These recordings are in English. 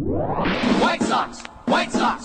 White Sox! White Sox!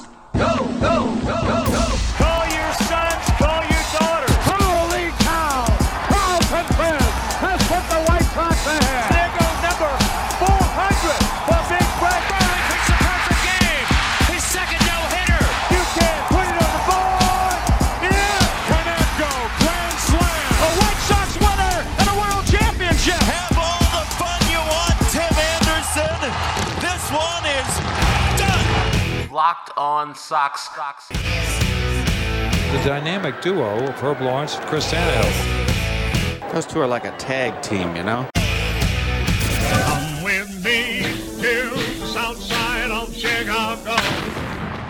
On Socks. Sox. the dynamic duo of Herb Lawrence and Chris Tannehill. Those two are like a tag team, you know? Come with me to the south side of Chicago.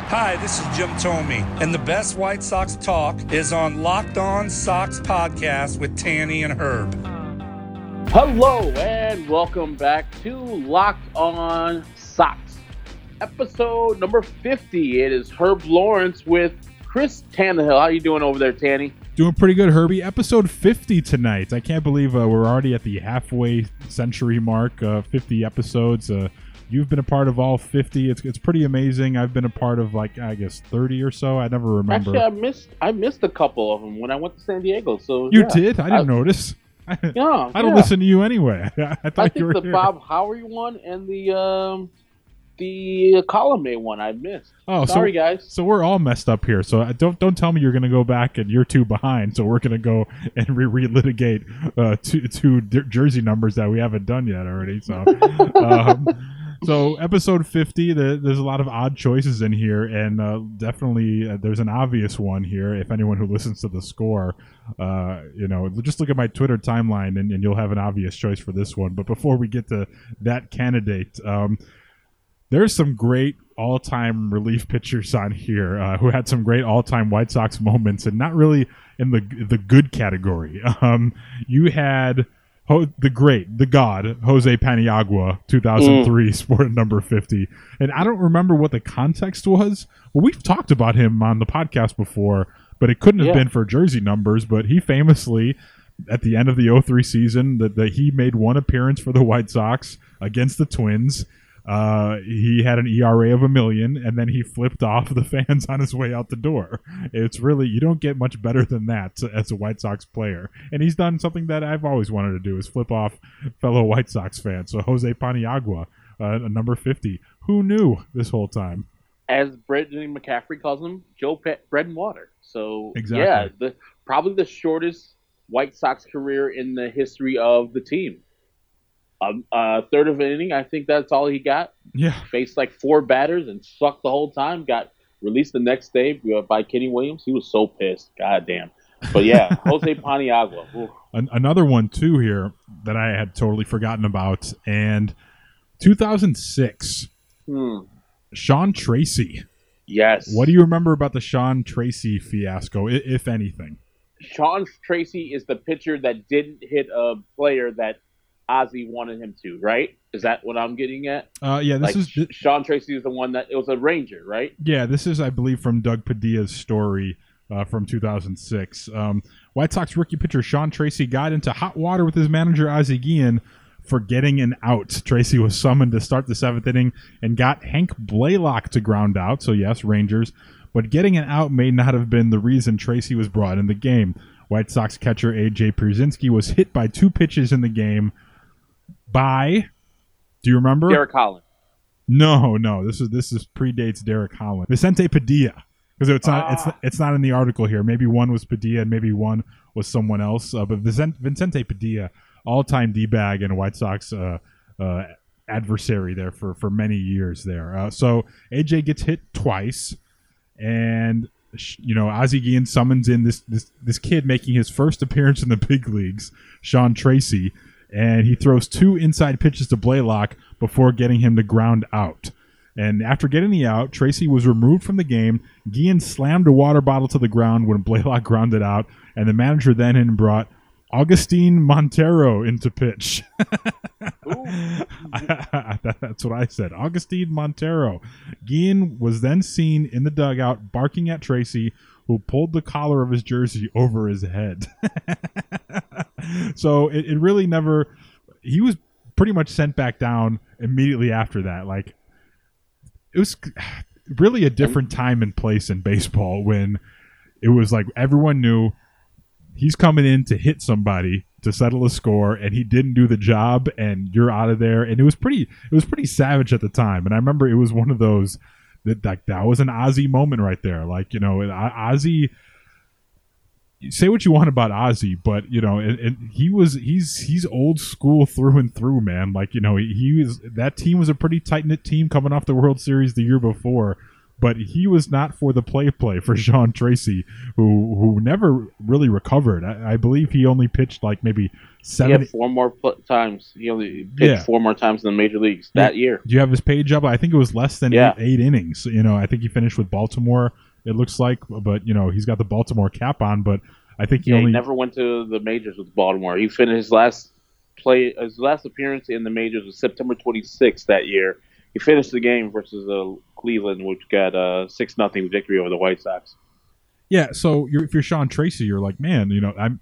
Hi, this is Jim Thome, and the best White Sox talk is on Locked On Sox podcast with Tanny and Herb. Hello and welcome back to Locked On Sox, episode number 50. It is Herb Lawrence with Chris Tannehill. How are you doing over there, Tanny? Doing pretty good, Herbie. Episode 50 tonight. I can't believe uh, we're already at the halfway century mark. Uh, 50 episodes. Uh, you've been a part of all 50. It's it's pretty amazing. I've been a part of like I guess 30 or so. I never remember. Actually, I missed I missed a couple of them when I went to San Diego. So you yeah. did? I didn't notice. I, Yeah, I don't yeah. listen to you anyway. I thought I you think were the here. Bob Howard one and the um the column A one I missed. Oh, Sorry, so, guys. So we're all messed up here. So don't don't tell me you're going to go back and you're two behind. So we're going to go and re relitigate uh, two two jersey numbers that we haven't done yet already. So. um, So episode 50, the, there's a lot of odd choices in here, and uh, definitely uh, there's an obvious one here. If anyone who listens to the score, uh, you know, just look at my Twitter timeline, and, and you'll have an obvious choice for this one. But before we get to that candidate, um, there's some great all-time relief pitchers on here uh, who had some great all-time White Sox moments, and not really in the the good category. Um, you had Ho- the great, the god, Jose Paniagua, 2003, sported number 50. And I don't remember what the context was. Well, we've talked about him on the podcast before, but it couldn't have Yeah. been for jersey numbers. But he famously, at the end of the 03 season, that, that he made one appearance for the White Sox against the Twins. Uh, he had an ERA of a million, and then he flipped off the fans on his way out the door. It's really you don't get much better than that as a White Sox player, and he's done something that I've always wanted to do is flip off fellow White Sox fans. So Jose Paniagua, uh, number fifty, who knew this whole time? as Brittany McCaffrey calls him, Joe Pe- Bread and Water. So Exactly. yeah, the probably the shortest White Sox career in the history of the team. Um, uh, third of an inning, I think that's all he got. Yeah, Faced like four batters and sucked the whole time. Got released the next day by Kenny Williams. He was so pissed. God damn. But yeah, Jose Paniagua. another one too here that I had totally forgotten about, and 2006, Hmm. Sean Tracy. Yes. What do you remember about the Sean Tracy fiasco, if anything? Sean Tracy is the pitcher that didn't hit a player that Ozzie wanted him to, right? Is that what I'm getting at? Uh, yeah, this like is Sean Tracy is the one that it was a Ranger, right? Yeah, this is, I believe, from Doug Padilla's story uh, from 2006. Um, White Sox rookie pitcher Sean Tracy got into hot water with his manager Ozzie Guillen for getting an out. Tracy was summoned to start the seventh inning and got Hank Blalock to ground out. So yes, Rangers, but getting an out may not have been the reason Tracy was brought in the game. White Sox catcher AJ Pierzynski was hit by two pitches in the game by. Do you remember? Derek Holland. No, no. This is this is predates Derek Holland. Vicente Padilla. Because it's not it's Ah. it's not in the article here. Maybe one was Padilla and maybe one was someone else. Uh, but Vicente, Vicente Padilla, all time d bag and White Sox uh, uh, adversary there for for many years there. Uh, so AJ gets hit twice, and you know Ozzie Guillen summons in this this this kid making his first appearance in the big leagues, Sean Tracy, and he throws two inside pitches to Blalock before getting him to ground out. And after getting the out, Tracy was removed from the game. Guillen slammed a water bottle to the ground when Blalock grounded out, and the manager then brought Augustine Montero into pitch. That's what I said. Augustine Montero. Guillen was then seen in the dugout barking at Tracy, who pulled the collar of his jersey over his head. so it, it really never. He was pretty much sent back down immediately after that. Like it was really a different time and place in baseball when it was like everyone knew he's coming in to hit somebody to settle a score and he didn't do the job and you're out of there and it was pretty it was pretty savage at the time and i remember it was one of those that like that was an ozzie moment right there like you know ozzie say what you want about ozzie but you know and, and he was he's he's old school through and through man like you know he, he was that team was a pretty tight-knit team coming off the world series the year before but he was not for the play play for Sean Tracy, who who never really recovered. I, I believe he only pitched like maybe seven. Four more pl- times. He only pitched yeah. four more times in the major leagues that yeah. year. Do you have his page up? I think it was less than yeah. eight, eight innings. You know, I think he finished with Baltimore. It looks like, but you know, he's got the Baltimore cap on. But I think he only he never went to the majors with Baltimore. He finished his last play, his last appearance in the majors was September 26th that year he finished the game versus uh, Cleveland, which got a six nothing victory over the White Sox. Yeah, so you're, if you're Sean Tracy, you're like, man, you know, I'm.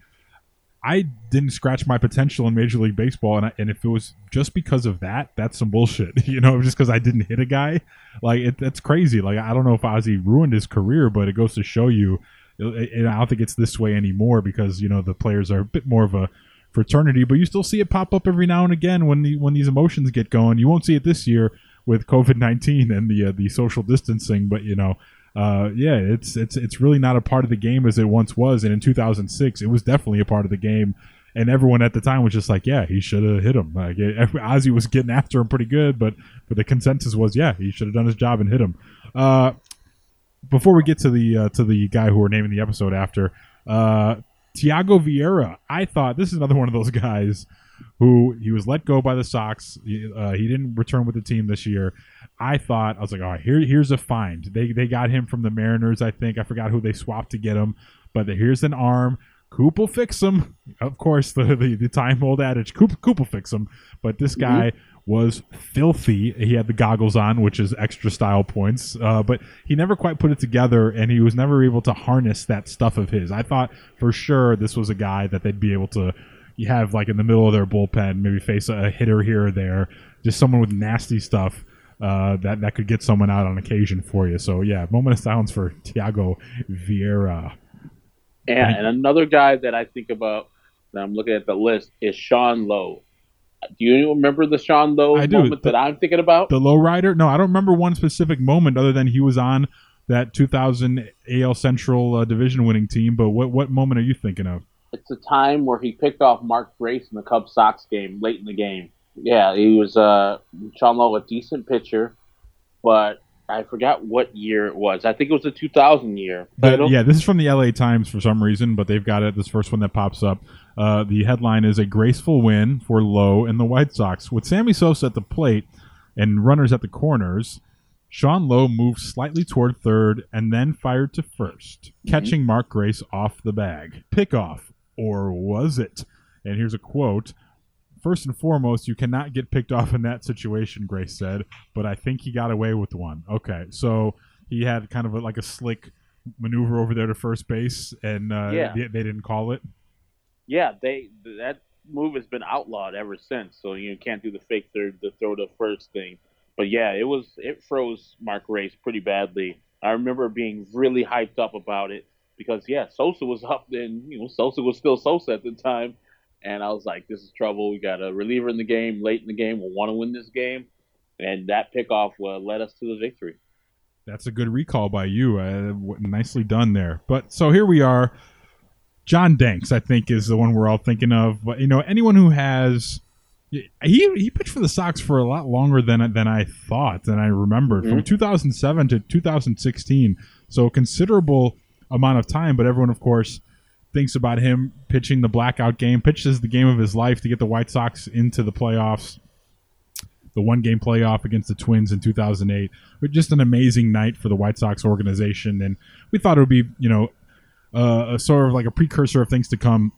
I didn't scratch my potential in Major League Baseball, and I, and if it was just because of that, that's some bullshit. You know, just because I didn't hit a guy, like it, that's crazy. Like I don't know if Ozzie ruined his career, but it goes to show you, and I don't think it's this way anymore because you know the players are a bit more of a fraternity, but you still see it pop up every now and again when the when these emotions get going. You won't see it this year with COVID nineteen and the uh, the social distancing. But you know, uh, yeah, it's it's it's really not a part of the game as it once was. And in 2006, it was definitely a part of the game. And everyone at the time was just like, yeah, he should have hit him. Like Ozzie was getting after him pretty good, but but the consensus was, yeah, he should have done his job and hit him. Uh, before we get to the uh, to the guy who we're naming the episode after, uh, Thyago Vieira, I thought this is another one of those guys who he was let go by the Sox. Uh, he didn't return with the team this year. I thought I was like, all right, here, here's a find. They they got him from the Mariners. I think I forgot who they swapped to get him, but here's an arm. Coop will fix him. Of course, the the, the time old adage, Coop Coop will fix him. But this guy. Mm-hmm was filthy. He had the goggles on, which is extra style points, uh, but he never quite put it together, and he was never able to harness that stuff of his. I thought for sure this was a guy that they'd be able to you have like in the middle of their bullpen, maybe face a hitter here or there, just someone with nasty stuff uh, that that could get someone out on occasion for you. So yeah, moment of silence for Thyago Vieira. And, and another guy that I think about that I'm looking at the list is Sean Lowe. Do you remember the Sean Lowe I moment the, that I'm thinking about? The low rider? No, I don't remember one specific moment other than he was on that 2000 AL Central uh, division winning team. But what what moment are you thinking of? it's a time where he picked off Mark Grace in the Cubs Sox game late in the game. Yeah, he was uh, Sean Lowe, a decent pitcher, but I forgot what year it was. I think it was the 2000 year. But, yeah, this is from the LA Times for some reason, but they've got it. This first one that pops up. Uh, the headline is a graceful win for Lowe and the White Sox with Sammy Sosa at the plate and runners at the corners. Sean Lowe moved slightly toward third and then fired to 1st mm-hmm. catching Mark Grace off the bag. Pickoff or was it? And here's a quote. First and foremost, you cannot get picked off in that situation, Grace said, but I think he got away with one. Okay, so he had kind of a, like a slick maneuver over there to first base, and uh, yeah. they, they, didn't call it. Yeah, they that move has been outlawed ever since. So you can't do the fake third, the throw to first thing. But yeah, it was it froze Mark Grace pretty badly. I remember being really hyped up about it because yeah, Sosa was up then. You know, Sosa was still Sosa at the time, and I was like, "This is trouble. We got a reliever in the game late in the game. We want to win this game," and that pickoff uh, led us to the victory. That's a good recall by you. Uh, nicely done there. But so here we are. John Danks, I think, is the one we're all thinking of. But you know, anyone who has he he pitched for the Sox for a lot longer than than I thought, than I remembered, mm-hmm. from 2007 to 2016. So a considerable amount of time, but everyone, of course, thinks about him pitching the blackout game, pitches the game of his life to get the White Sox into the playoffs. The one game playoff against the Twins in 2008. But just an amazing night for the White Sox organization. And we thought it would be, you know, uh, a sort of like a precursor of things to come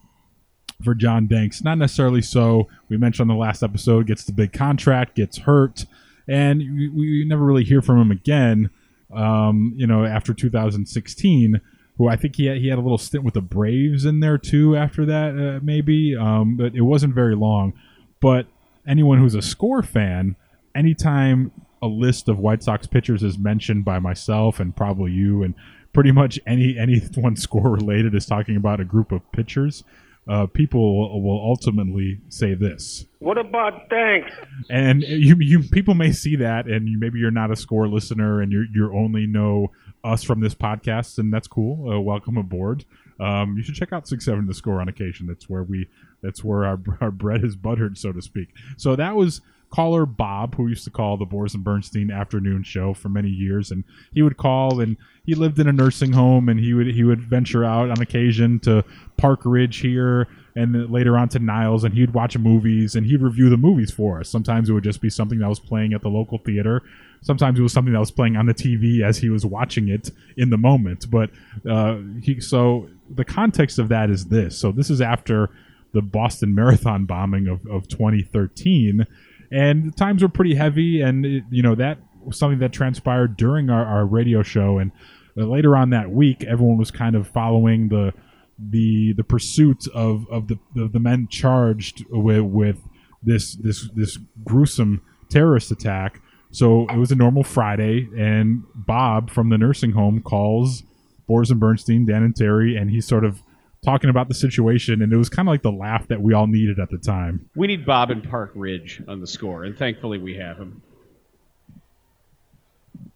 for John Danks. Not necessarily so. We mentioned on the last episode, gets the big contract, gets hurt, and we, we never really hear from him again, um, you know, after 2016 who I think he had, he had a little stint with the Braves in there too after that, uh, maybe. Um, but it wasn't very long. But anyone who's a score fan, anytime a list of White Sox pitchers is mentioned by myself and probably you, and pretty much any anyone score related is talking about a group of pitchers, uh, people will ultimately say this. What about Danks? And you, you people may see that, and you, maybe you're not a score listener, and you you only know us from this podcast, and that's cool. Uh, welcome aboard. Um, you should check out Six Seven the Score on occasion. That's where we that's where our our bread is buttered, so to speak. So that was caller Bob, who used to call the Boris and Bernstein afternoon show for many years, and he would call, and he lived in a nursing home, and he would he would venture out on occasion to Park Ridge here, and later on to Niles, and he'd watch movies, and he'd review the movies for us. Sometimes it would just be something that was playing at the local theater. Sometimes it was something that was playing on the TV as he was watching it in the moment. But uh, he so the context of that is this. So this is after the Boston Marathon bombing of, of 2013 and times were pretty heavy and it, you know that was something that transpired during our, our radio show and uh, later on that week everyone was kind of following the the the pursuit of of the the, the men charged with with this this this gruesome terrorist attack so it was a normal friday and bob from the nursing home calls boris and bernstein dan and terry and he's sort of talking about the situation, and it was kind of like the laugh that we all needed at the time. We need Bob in Park Ridge on the score, and thankfully we have him.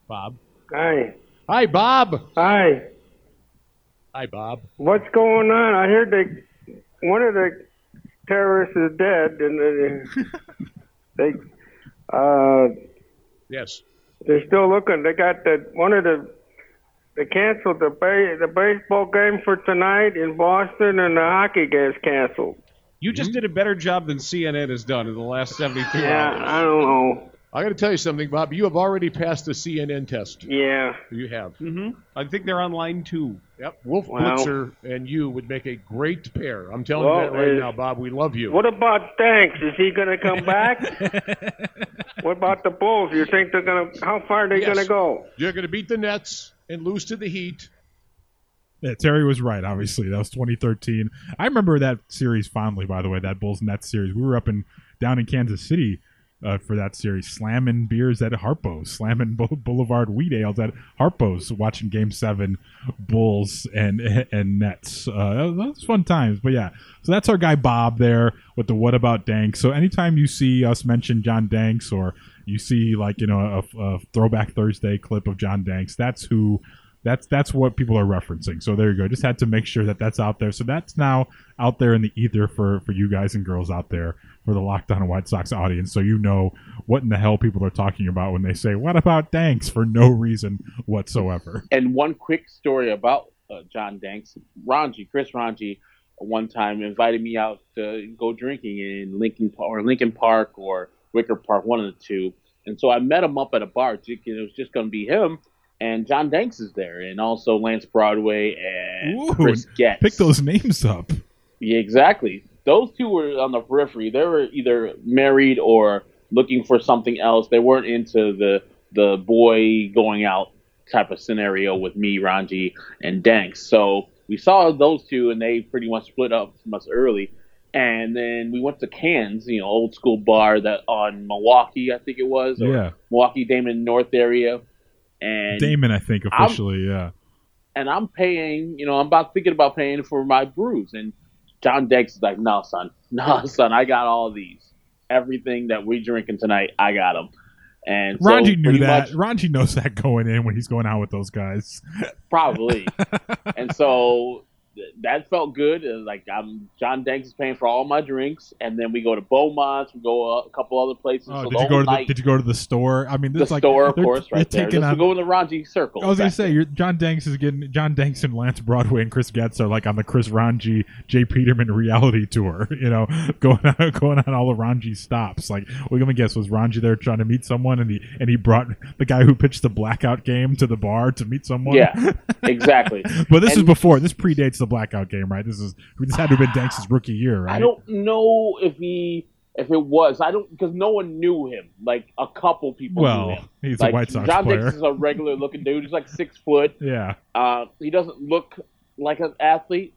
Bob. Hi. Hi, Bob. Hi. Hi, Bob. What's going on? I heard that one of the terrorists is dead, and they, they uh, yes, they're still looking. They got the one of the they canceled the ba- the baseball game for tonight in Boston, and the hockey game's canceled. You just hmm? did a better job than CNN has done in the last 72 Yeah, hours. I don't know. I got to tell you something, Bob. You have already passed the CNN test. Yeah. You have. Mm-hmm. I think they're on line two. Yep. Wolf Wow. Blitzer and you would make a great pair. I'm telling Well, you that right uh, now, Bob. We love you. What about Danks? Is he going to come back? what about the Bulls? You think they're going to? How far are they Yes. going to go? You're going to beat the Nets and lose to the Heat. Yeah, Terry was right. Obviously, that was 2013. I remember that series fondly. By the way, that Bulls Nets series. We were up in down in Kansas City uh, for that series, slamming beers at Harpo's, slamming Bou- Boulevard Wheat Ales at Harpo's, watching Game Seven, Bulls and and Nets. Uh, was- fun times. But yeah, so that's our guy Bob there with the What About Danks. So anytime you see us mention John Danks or you see like you know a, a Throwback Thursday clip of John Danks, that's who that's that's what people are referencing. So there you go. Just had to make sure that that's out there. So that's now out there in the ether for for you guys and girls out there for the Locked On White Sox audience. So you know what in the hell people are talking about when they say "What about Danks?" for no reason whatsoever. And one quick story about uh, John Danks, Rongey, Chris Rongey, one time invited me out to go drinking in Lincoln or Lincoln Park or Wicker Park, one of the two. And so I met him up at a bar. It was just going to be him, and John Danks is there, and also Lance Broadway and Ooh, Chris Getz. Pick those names up. Yeah, exactly. Those two were on the periphery. They were either married or looking for something else. They weren't into the the boy going out type of scenario with me, Rongey, and Danks. So we saw those two, and they pretty much split up from us early. And then we went to Cans, you know, old school bar that on Milwaukee, I think it was, or Yeah. Milwaukee Damen North area. And Damen, I think I'm- officially, yeah. and I'm paying, you know, I'm about thinking about paying for my brews. And John Danks is like, no, son, no, son, I got all these. Everything that we drinking tonight, I got them. And so Rongey knew that. much- Rongey knows that going in when he's going out with those guys. probably. and so that felt good. Like I'm, John Danks is paying for all my drinks, and then we go to Beaumont's, we go a couple other places. Oh, so did you go to the, Did you go to the store? I mean, the this is like The store, of course, right there. taking on- go in the Rongey circle. I was gonna say, you're, John Danks is getting John Danks and Lance Broadway and Chris Getz are like on the Chris Rongey, Jay Peterman reality tour. You know, going on going on all the Rongey stops. Like, we're gonna guess was Rongey there trying to meet someone, and he and he brought the guy who pitched the blackout game to the bar to meet someone. Yeah, exactly. but this is before. This predates the blackout game, right? This is this had to have been Danks' rookie year, right? I don't know if he if it was. I don't because no one knew him. Like a couple people Well, knew him. he's a White Sox John player. Dix is a regular looking dude. He's like six foot. Yeah. Uh, he doesn't look like an athlete,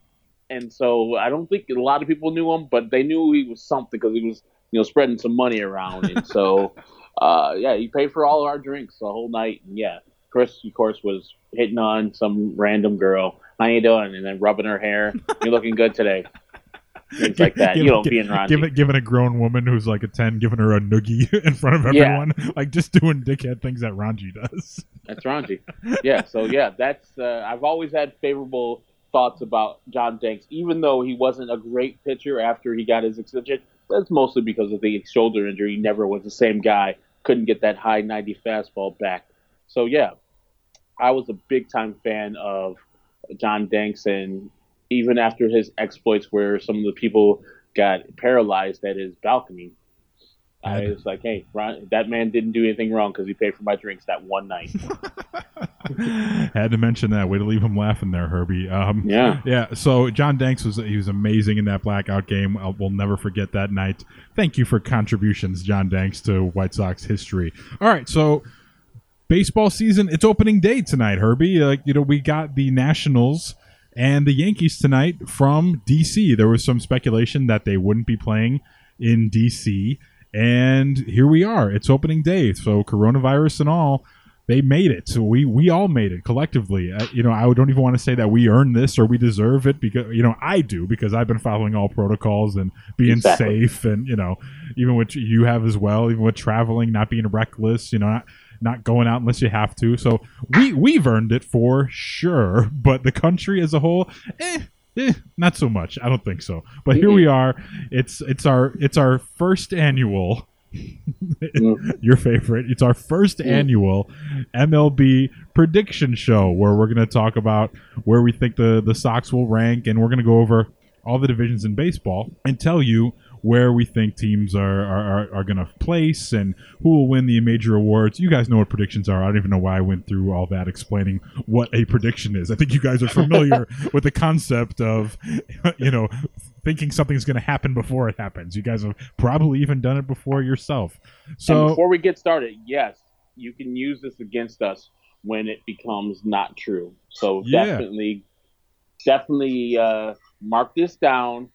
and so I don't think a lot of people knew him, but they knew he was something because he was you know spreading some money around, and so uh, yeah, he paid for all of our drinks the whole night. And yeah, Chris, of course, was hitting on some random girl. How you doing? And then rubbing her hair. You're looking good today. Things like that. you know, being raunchy. Giving, giving a grown woman who's like a 10, giving her a noogie in front of Yeah. everyone. Like just doing dickhead things that Rongey does. That's raunchy. Yeah. So yeah, that's. Uh, I've always had favorable thoughts about John Danks, even though he wasn't a great pitcher after he got his extension. That's mostly because of the shoulder injury. He never was the same guy. Couldn't get that high 90 fastball back. So yeah, I was a big time fan of John Danks, and even after his exploits, where some of the people got paralyzed at his balcony. I was like, "Hey, Ron, that man didn't do anything wrong because he paid for my drinks that one night." Had to mention that. Way to leave him laughing there, Herbie. Um, Yeah. yeah. So John Danks was he was amazing in that blackout game. I'll, we'll never forget that night. Thank you for contributions, John Danks, to White Sox history. All right, so baseball season. It's opening day tonight, Herbie. Like you know, we got the Nationals and the Yankees tonight from DC. There was some speculation that they wouldn't be playing in DC, and here we are. It's opening day. So coronavirus and all, they made it. So we we all made it collectively. Uh, you know, I don't even want to say that we earned this or we deserve it because you know I do because I've been following all protocols and being Exactly. safe and you know even what you have as well, even with traveling, not being reckless. You know. Not, not going out unless you have to. So we we've earned it for sure, but the country as a whole, eh, eh, not so much. I don't think so. But here we are. It's it's our it's our first annual. Your favorite. It's our first annual MLB prediction show where we're going to talk about where we think the the Sox will rank, and we're going to go over all the divisions in baseball and tell you where we think teams are are, are, going to place and who will win the major awards. You guys know what predictions are. I don't even know why I went through all that explaining what a prediction is. I think you guys are familiar with the concept of, you know, thinking something's going to happen before it happens. You guys have probably even done it before yourself. and So before we get started, yes, you can use this against us when it becomes not true. So Yeah. definitely, definitely uh, mark this down,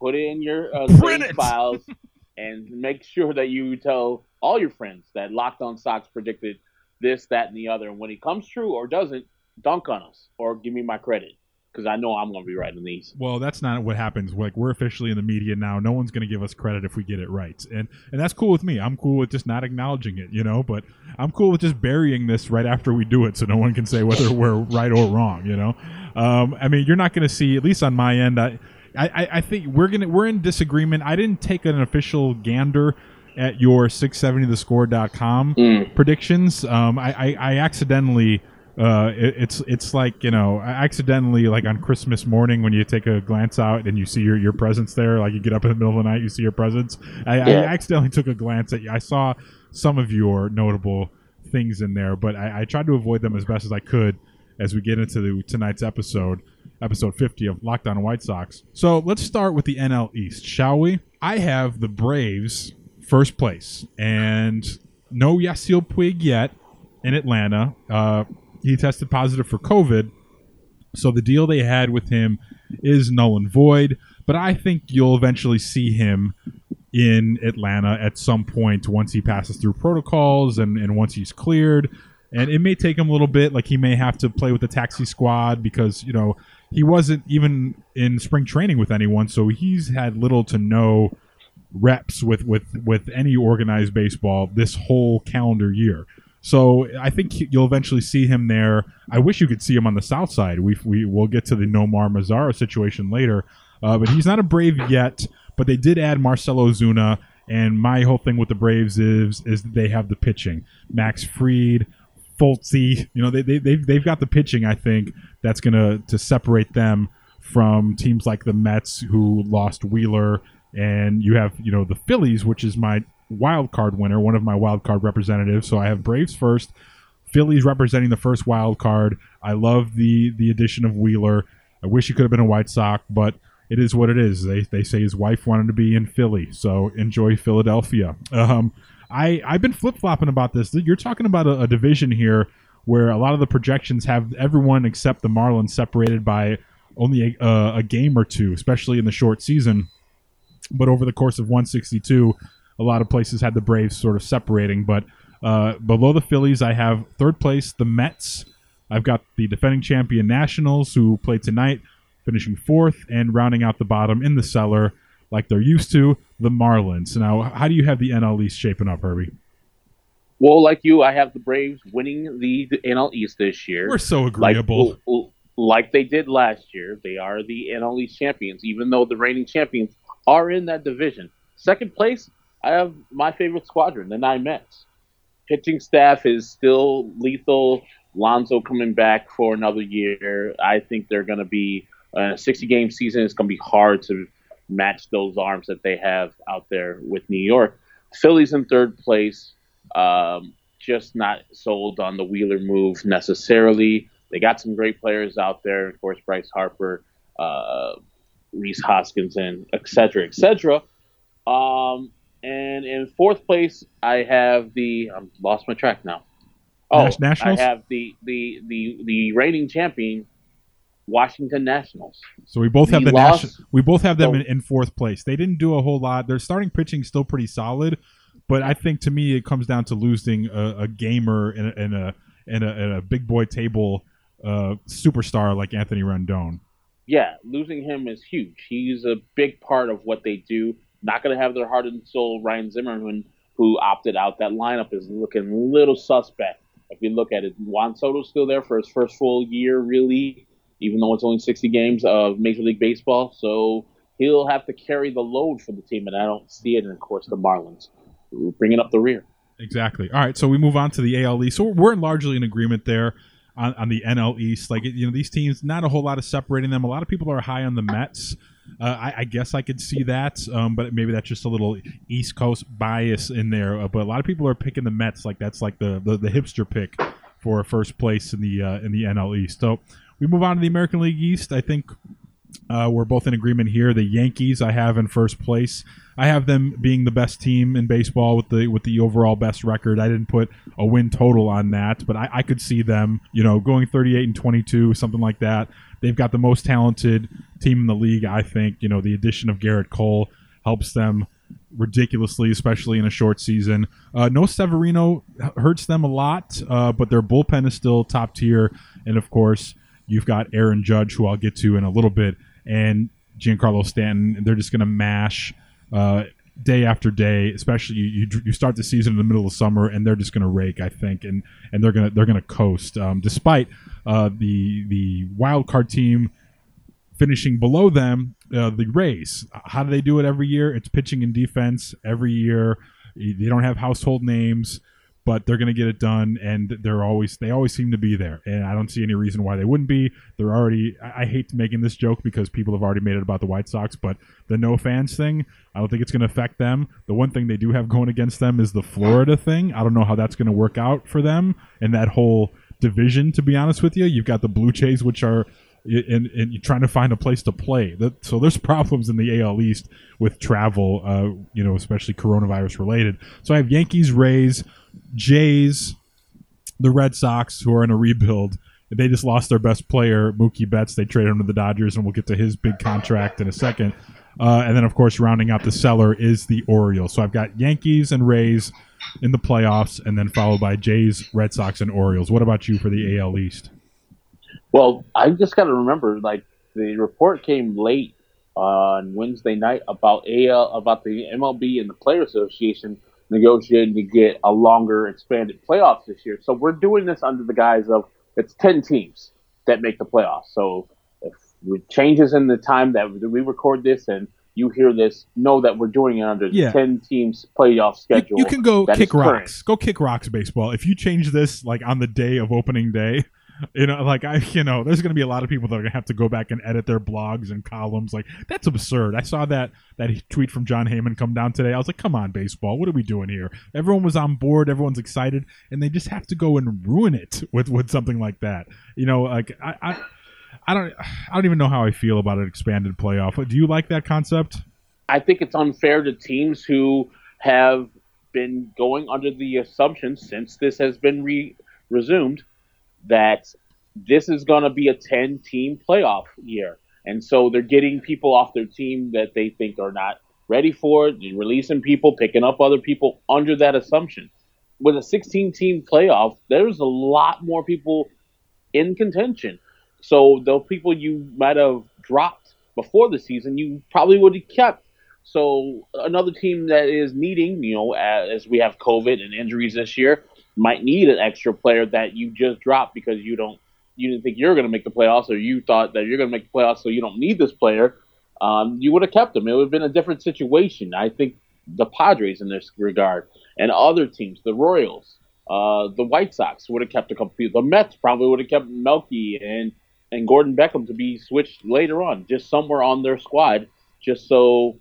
put it in your uh, save files, and make sure that you tell all your friends that Locked On Sox predicted this, that, and the other. And when it comes true or doesn't, dunk on us or give me my credit because I know I'm going to be right on these. Well, that's not what happens. Like we're officially in the media now. No one's going to give us credit if we get it right, and and that's cool with me. I'm cool with just not acknowledging it, you know. But I'm cool with just burying this right after we do it, so no one can say whether we're right or wrong, you know. Um, I mean, you're not going to see, at least on my end. I, I, I think we're gonna we're in disagreement. I didn't take an official gander at your 670thescore.com predictions. Um, I, I, I accidentally uh, it, it's it's like you know accidentally like on Christmas morning when you take a glance out and you see your, your presents there like you get up in the middle of the night you see your presents I, I accidentally took a glance at you I saw some of your notable things in there but I, I tried to avoid them as best as I could as we get into the, tonight's episode episode 50 of Locked On White Sox so let's start with the NL East shall we I have the Braves first place and no Yasiel Puig yet in Atlanta. Uh, he tested positive for COVID, so the deal they had with him is null and void. But I think you'll eventually see him in Atlanta at some point once he passes through protocols and, and once he's cleared. And it may take him a little bit. Like he may have to play with the taxi squad because you know he wasn't even in spring training with anyone, so he's had little to no reps with with with any organized baseball this whole calendar year. So I think you'll eventually see him there. I wish you could see him on the south side. We we will get to the Nomar Mazara situation later, uh, but he's not a Brave yet. But they did add Marcell Ozuna, and my whole thing with the Braves is is they have the pitching. Max Fried, Foltzy, you know they they they've, they've got the pitching. I think that's gonna to separate them from teams like the Mets who lost Wheeler, and you have you know the Phillies, which is my wild card winner, one of my wild card representatives. So I have Braves first, Phillies representing the first wild card. I love the the addition of Wheeler. I wish he could have been a White Sox, but it is what it is. They, they say his wife wanted to be in Philly, so enjoy Philadelphia. Um, I I've been flip flopping about this. You're talking about a, a division here where a lot of the projections have everyone except the Marlins separated by only a, uh, a game or two, especially in the short season. But over the course of 162, a lot of places had the Braves sort of separating. But uh, below the Phillies, I have third place the Mets. I've got the defending champion Nationals, who play tonight, finishing fourth, and rounding out the bottom in the cellar, like they're used to, the Marlins. Now, how do you have the NL East shaping up, Herbie? Well, like you, I have the Braves winning the, the NL East this year. We're so agreeable. Like, like they did last year. They are the NL East champions, even though the reigning champions are in that division. Second place, I have my favorite squadron, the Nine Mets. Pitching staff is still lethal. Lonzo coming back for another year. I think they're going to be uh, a 60 game season. It's going to be hard to match those arms that they have out there with New York. Phillies in third place. Um, just not sold on the Wheeler move necessarily. They got some great players out there, of course, Bryce Harper, uh, Rhys Hoskinson, et cetera, et cetera. Um, and in fourth place, I have the I'm lost my track now. Oh, Nationals? I have the the the the reigning champion, Washington Nationals. So we both have the nation- we both have them in, in fourth place. They didn't do a whole lot. Their starting pitching still pretty solid, but I think to me it comes down to losing a, a gamer and a, and a and a and a big boy table uh, superstar like Anthony Rendon. Yeah, losing him is huge. He's a big part of what they do. Not going to have their heart and soul. Ryan Zimmerman, who opted out, that lineup is looking a little suspect. If you look at it, Juan Soto's still there for his first full year, really, even though it's only 60 games of Major League Baseball. So he'll have to carry the load for the team, and I don't see it. And of course, the Marlins bringing up the rear. Exactly. All right, so we move on to the AL East. So we're largely in agreement there on, on the NL East. Like you know, these teams, not a whole lot of separating them. A lot of people are high on the Mets. Uh, I, I guess I could see that, um, but maybe that's just a little East Coast bias in there. Uh, but a lot of people are picking the Mets like that's like the the, the hipster pick for first place in the uh, in the NL East. So we move on to the American League East. I think uh, we're both in agreement here. The Yankees I have in first place. I have them being the best team in baseball with the with the overall best record. I didn't put a win total on that, but I, I could see them, you know, going 38 and 22, something like that. They've got the most talented team in the league. I think, you know, the addition of Gerrit Cole helps them ridiculously, especially in a short season. Uh, no Severino hurts them a lot, uh, but their bullpen is still top tier, and of course. You've got Aaron Judge, who I'll get to in a little bit, and Giancarlo Stanton. They're just going to mash uh, day after day. Especially you, you, you start the season in the middle of summer, and they're just going to rake, I think, and and they're gonna they're gonna coast. Um, despite uh, the the wild card team finishing below them, uh, the Rays. How do they do it every year? It's pitching and defense every year. They don't have household names but they're going to get it done and they're always they always seem to be there and i don't see any reason why they wouldn't be. They're already i, I hate making this joke because people have already made it about the white sox but the no fans thing i don't think it's going to affect them. The one thing they do have going against them is the florida thing. I don't know how that's going to work out for them and that whole division to be honest with you. You've got the blue jays which are and, and you're trying to find a place to play. That, so there's problems in the AL East with travel, uh, you know, especially coronavirus related. So I have Yankees, Rays, Jays, the Red Sox, who are in a rebuild. They just lost their best player, Mookie Betts. They traded him to the Dodgers, and we'll get to his big contract in a second. Uh, and then, of course, rounding out the cellar is the Orioles. So I've got Yankees and Rays in the playoffs, and then followed by Jays, Red Sox, and Orioles. What about you for the AL East? Well, I just got to remember, like the report came late on Wednesday night about AL about the MLB and the Player Association negotiating to get a longer expanded playoffs this year. So we're doing this under the guise of it's ten teams that make the playoffs. So if it changes in the time that we record this and you hear this, know that we're doing it under Yeah. the ten teams playoff schedule. You can go kick is current. rocks. Go kick rocks baseball. If you change this like on the day of opening day, you know, like I, you know, there's going to be a lot of people that are going to have to go back and edit their blogs and columns. Like that's absurd. I saw that that tweet from Jon Heyman come down today. I was like, come on, baseball, what are we doing here? Everyone was on board. Everyone's excited, and they just have to go and ruin it with with something like that. You know, like I. I I don't. I don't even know how I feel about an expanded playoff. Do you like that concept? I think it's unfair to teams who have been going under the assumption since this has been re- resumed that this is going to be a 10 team playoff year. And so they're getting people off their team that they think are not ready for it, releasing people, picking up other people under that assumption. With a 16 team playoff, there's a lot more people in contention. So the people you might have dropped before the season, you probably would have kept. So another team that is needing, you know, as we have COVID and injuries this year, might need an extra player that you just dropped because you don't, you didn't think you're going to make the playoffs, or you thought that you're going to make the playoffs, so you don't need this player. Um, you would have kept him. It would have been a different situation. I think the Padres in this regard and other teams, the Royals, uh, the White Sox would have kept a couple people. The Mets probably would have kept Melky and and Gordon Beckham to be switched later on, just somewhere on their squad, just so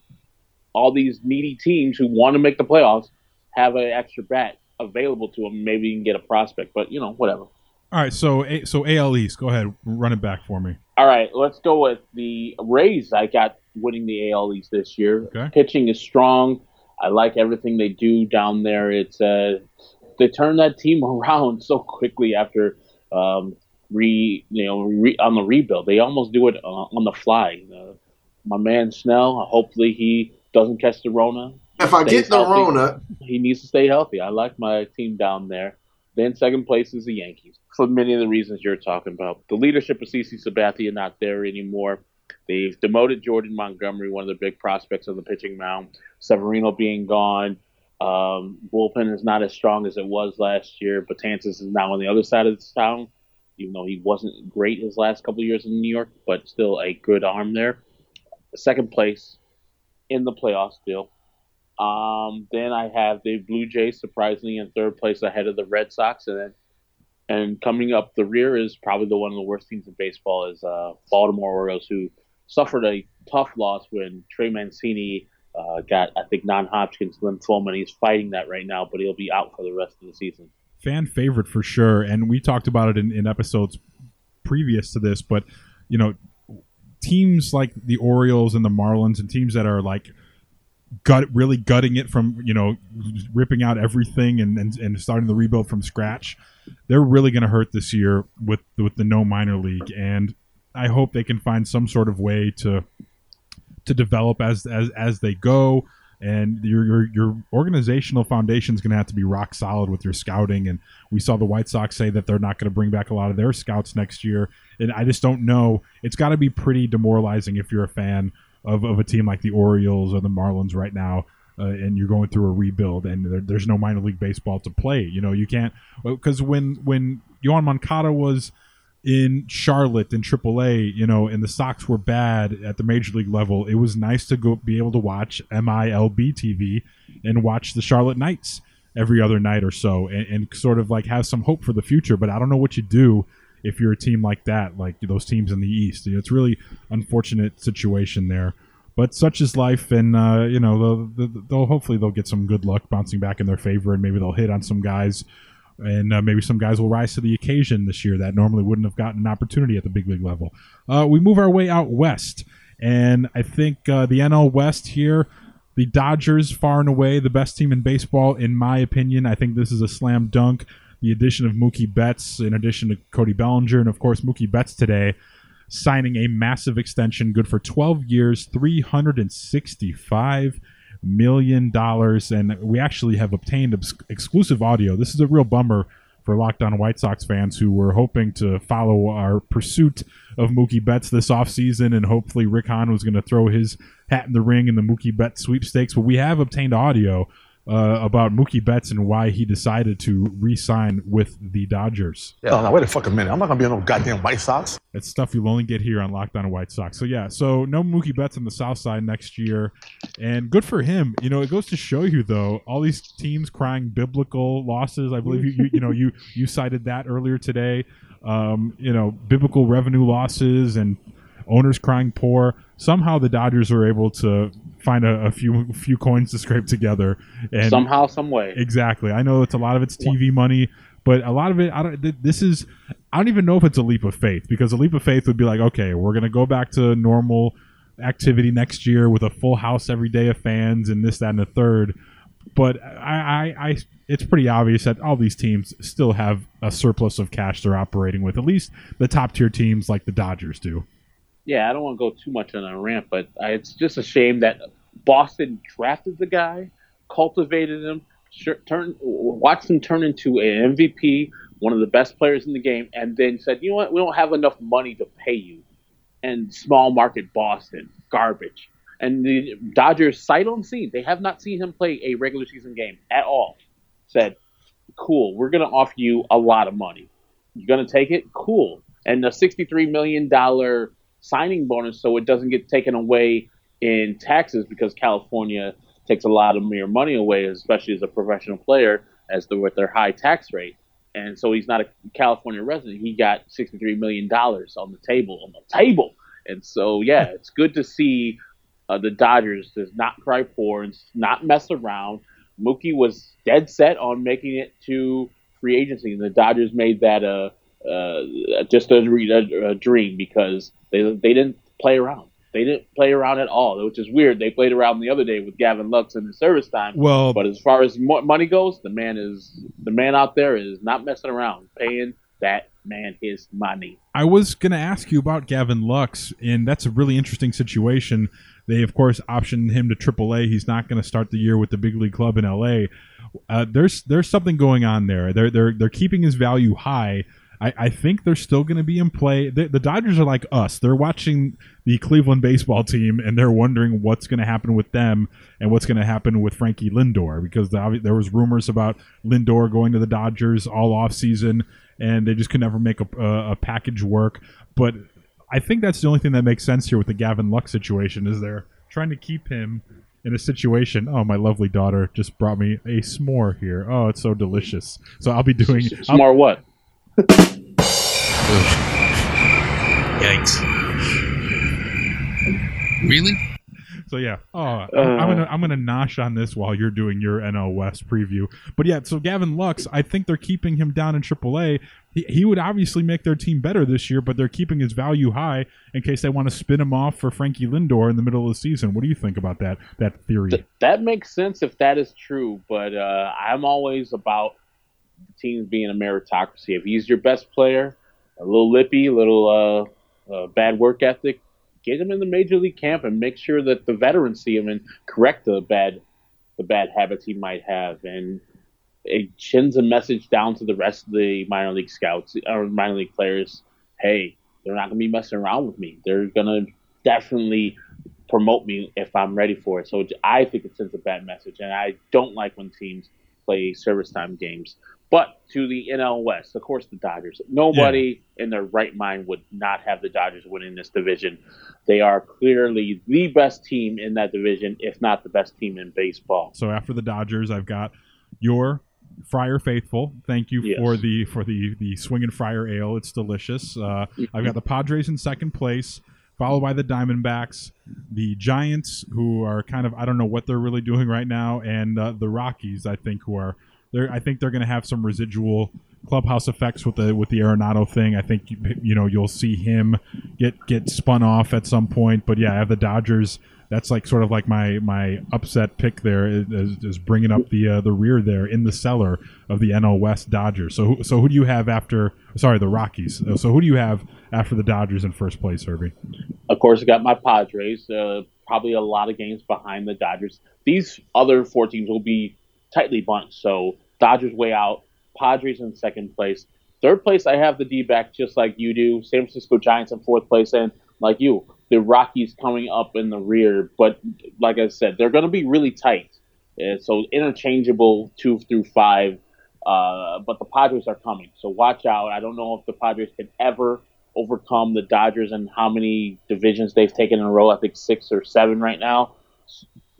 all these needy teams who want to make the playoffs have an extra bat available to them. Maybe you can get a prospect, but you know, whatever. All right, so so AL East, go ahead, run it back for me. All right, let's go with the Rays. I got winning the AL East this year. Okay. Pitching is strong. I like everything they do down there. It's uh, they turn that team around so quickly after um, re you know re, on the rebuild. They almost do it uh, on the fly. Uh, my man Snell, hopefully he doesn't catch the Rona. If I get the healthy. Rona, he needs to stay healthy. I like my team down there. Then second place is the Yankees for many of the reasons you're talking about. The leadership of CC Sabathia not there anymore. They've demoted Jordan Montgomery, one of the big prospects on the pitching mound. Severino being gone. Um, bullpen is not as strong as it was last year. Betances is now on the other side of the town, even though he wasn't great his last couple of years in New York, but still a good arm there. Second place in the playoffs still. Um, then I have the Blue Jays surprisingly in third place ahead of the Red Sox, and then and coming up the rear is probably the one of the worst teams in baseball is uh, Baltimore Orioles, who suffered a tough loss when Trey Mancini uh, got I think non-Hodgkin's lymphoma, and he's fighting that right now, but he'll be out for the rest of the season. Fan favorite for sure, and we talked about it in, in episodes previous to this, but you know, teams like the Orioles and the Marlins, and teams that are like gut really gutting it from you know ripping out everything and, and, and starting the rebuild from scratch. They're really going to hurt this year with with the no minor league and i hope they can find some sort of way to to develop as as as they go. And your your, your organizational foundation is going to have to be rock solid with your scouting and we saw the white sox say that they're not going to bring back a lot of their scouts next year and i just don't know. It's got to be pretty demoralizing if you're a fan of, of a team like the Orioles or the Marlins right now, uh, and you're going through a rebuild, and there, there's no minor league baseball to play. You know, you can't because when when Yoan Moncada was in Charlotte in AAA, you know, and the Sox were bad at the major league level, it was nice to go be able to watch MILB TV and watch the Charlotte Knights every other night or so, and, and sort of like have some hope for the future. But I don't know what you do if you're a team like that, like those teams in the East. You know, it's really unfortunate situation there. But such is life, and uh, you know they'll, they'll hopefully they'll get some good luck bouncing back in their favor, and maybe they'll hit on some guys, and uh, maybe some guys will rise to the occasion this year that normally wouldn't have gotten an opportunity at the big league level. Uh, we move our way out west, and I think uh, the NL West here, the Dodgers far and away the best team in baseball in my opinion. I think this is a slam dunk the addition of Mookie Betts, in addition to Cody Bellinger, and of course Mookie Betts today signing a massive extension, good for 12 years, 365 million dollars, and we actually have obtained ex- exclusive audio. This is a real bummer for Locked On White Sox fans who were hoping to follow our pursuit of Mookie Betts this offseason, and hopefully Rick Hahn was going to throw his hat in the ring in the Mookie Betts sweepstakes. But we have obtained audio uh, about Mookie Betts and why he decided to re-sign with the Dodgers. Yeah. Oh, no, wait a fucking minute. I'm not gonna be on no goddamn White Sox. It's stuff you'll only get here on Locked On White Sox. So yeah, so no Mookie Betts on the South Side next year, and good for him. You know, it goes to show you though, all these teams crying biblical losses. I believe you you, you know you you cited that earlier today. Um, you know, biblical revenue losses and owners crying poor. Somehow the Dodgers are able to find a, a few few coins to scrape together and Somehow, some way. Exactly. I know it's a lot of it's TV money, but a lot of it. I don't. This is. I don't even know if it's a leap of faith because a leap of faith would be like, okay, we're gonna go back to normal activity next year with a full house every day of fans and this, that, and the third. But I, I, I, it's pretty obvious that all these teams still have a surplus of cash they're operating with. At least the top tier teams like the Dodgers do. Yeah, I don't want to go too much on a rant, but I, it's just a shame that Boston drafted the guy, cultivated him, turn, watched him turn into an MVP, one of the best players in the game, and then said, you know what, we don't have enough money to pay you. And small market Boston, garbage. And the Dodgers, sight unseen, they have not seen him play a regular season game at all. Said, cool, we're going to offer you a lot of money. You're going to take it? Cool. And the $63 million signing bonus so it doesn't get taken away in taxes because California takes a lot of your money away, especially as a professional player, as the, with their high tax rate. And so he's not a California resident. He got $63 million on the table, on the table. And so, yeah, it's good to see uh, the Dodgers does not cry poor and not mess around. Mookie was dead set on making it to free agency, and the Dodgers made that a, uh, just a, a, a dream because they they didn't play around. They didn't play around at all, which is weird. They played around the other day with Gavin Lux in the service time. Well, but as far as money goes, the man is the man out there is not messing around, paying that man his money. I was going to ask you about Gavin Lux, and that's a really interesting situation. They, of course, optioned him to AAA. He's not going to start the year with the big league club in LA. Uh, there's there's something going on there. They're they're they're keeping his value high I, I think they're still going to be in play. The, the, Dodgers are like us. They're watching the Cleveland baseball team and they're wondering what's going to happen with them and what's going to happen with Frankie Lindor because the, there was rumors about Lindor going to the Dodgers all off season and they just could never make a, a, a package work. But I think that's the only thing that makes sense here with the Gavin Lux situation is they're trying to keep him in a situation. Oh, my lovely daughter just brought me a s'more here. Oh, it's so delicious. So I'll be doing s'more. I'll, what? Yikes. Really? So yeah, oh, uh, I'm gonna I'm gonna nosh on this while you're doing your NL West preview. But yeah, so Gavin Lux, I think they're keeping him down in AAA. He, he would obviously make their team better this year, but they're keeping his value high in case they want to spin him off for Frankie Lindor in the middle of the season. What do you think about that that theory? Th- that makes sense if that is true, but uh, I'm always about teams being a meritocracy. If he's your best player, a little lippy, a little uh, uh, bad work ethic, get him in the major league camp and make sure that the veterans see him and correct the bad the bad habits he might have. And it sends a message down to the rest of the minor league scouts or minor league players. Hey, they're not going to be messing around with me. They're going to definitely promote me if I'm ready for it. So I think it sends a bad message, and I don't like when teams play service time games but to the NL West, of course, the Dodgers. Nobody yeah. in their right mind would not have the Dodgers winning this division. They are clearly the best team in that division, if not the best team in baseball. So after the Dodgers, I've got your Friar Faithful. Thank you yes. for the for the the swinging Friar Ale. It's delicious. Uh, I've got the Padres in second place followed by the Diamondbacks, the Giants, who are kind of I don't know what they're really doing right now, and uh, the Rockies, I think, who are they're, I think they're going to have some residual clubhouse effects with the with the Arenado thing. I think you, you know you'll see him get get spun off at some point. But yeah, I have the Dodgers. That's like sort of like my my upset pick there is, is bringing up the uh, the rear there in the cellar of the NL West Dodgers. So so who do you have after? Sorry, the Rockies. So who do you have after the Dodgers in first place, Herbie? Of course, I got my Padres. Uh, probably a lot of games behind the Dodgers. These other four teams will be tightly bunched. So Dodgers way out, Padres in second place. Third place, I have the D back just like you do. San Francisco Giants in fourth place, and like you, the Rockies coming up in the rear. But like I said, they're going to be really tight. Uh, so interchangeable two through five. Uh, but the Padres are coming, so watch out. I don't know if the Padres can ever overcome the Dodgers and how many divisions they've taken in a row. I think six or seven right now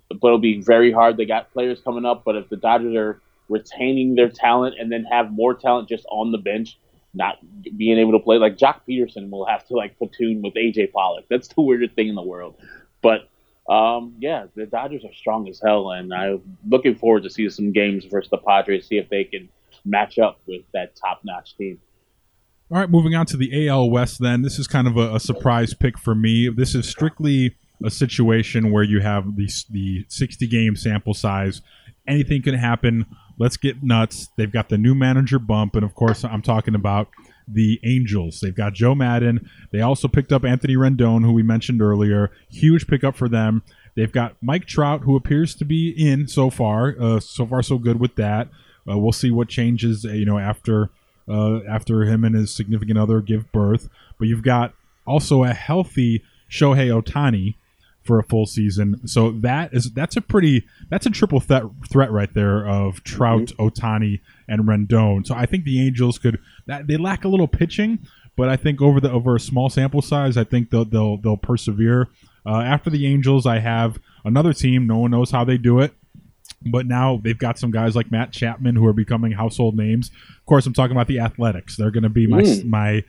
but it'll be very hard. They got players coming up, but if the Dodgers are retaining their talent and then have more talent just on the bench, not being able to play, like Joc Pederson will have to like platoon with AJ Pollock. That's the weirdest thing in the world. But um, yeah, the Dodgers are strong as hell, and I'm looking forward to see some games versus the Padres, see if they can match up with that top-notch team. All right, moving on to the AL West. Then this is kind of a, a surprise pick for me. This is strictly a situation where you have the the 60 game sample size. Anything can happen. Let's get nuts. They've got the new manager bump, and of course, I'm talking about the Angels. They've got Joe Maddon. They also picked up Anthony Rendon, who we mentioned earlier. Huge pickup for them. They've got Mike Trout, who appears to be in so far. Uh, so far, so good with that. Uh, we'll see what changes, uh, you know, after uh, after him and his significant other give birth. But you've got also a healthy Shohei Ohtani for a full season. So that is that's a pretty that's a triple threat threat right there of Trout, mm-hmm. Ohtani, and Rendon. So I think the Angels could that they lack a little pitching, but I think over the over a small sample size, I think they'll they'll they'll persevere. Uh, after the Angels, I have another team. No one knows how they do it. But now they've got some guys like Matt Chapman who are becoming household names. Of course, I'm talking about the Athletics. They're going to be my mm. my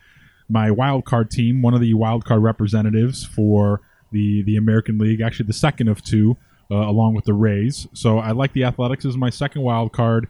my wild card team, one of the wild card representatives for the the American League, actually the second of two, uh, along with the Rays. So I like the Athletics as my second wild card,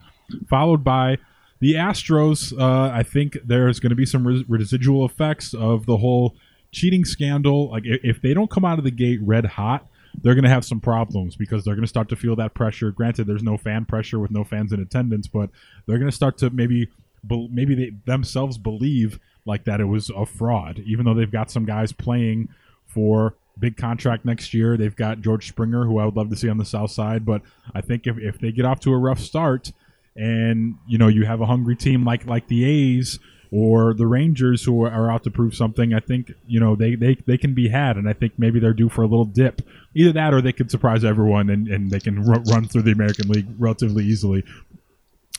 followed by the Astros. Uh, I think there's going to be some res- residual effects of the whole cheating scandal. Like if they don't come out of the gate red hot, they're going to have some problems because they're going to start to feel that pressure. Granted, there's no fan pressure with no fans in attendance, but they're going to start to maybe maybe they themselves believe like that it was a fraud, even though they've got some guys playing for big contract next year. They've got George Springer, who I would love to see on the south side, but I think if, if they get off to a rough start and you know you have a hungry team like like the A's or the Rangers who are out to prove something, I think you know they, they, they can be had, and I think maybe they're due for a little dip. Either that, or they could surprise everyone and, and they can r- run through the American League relatively easily.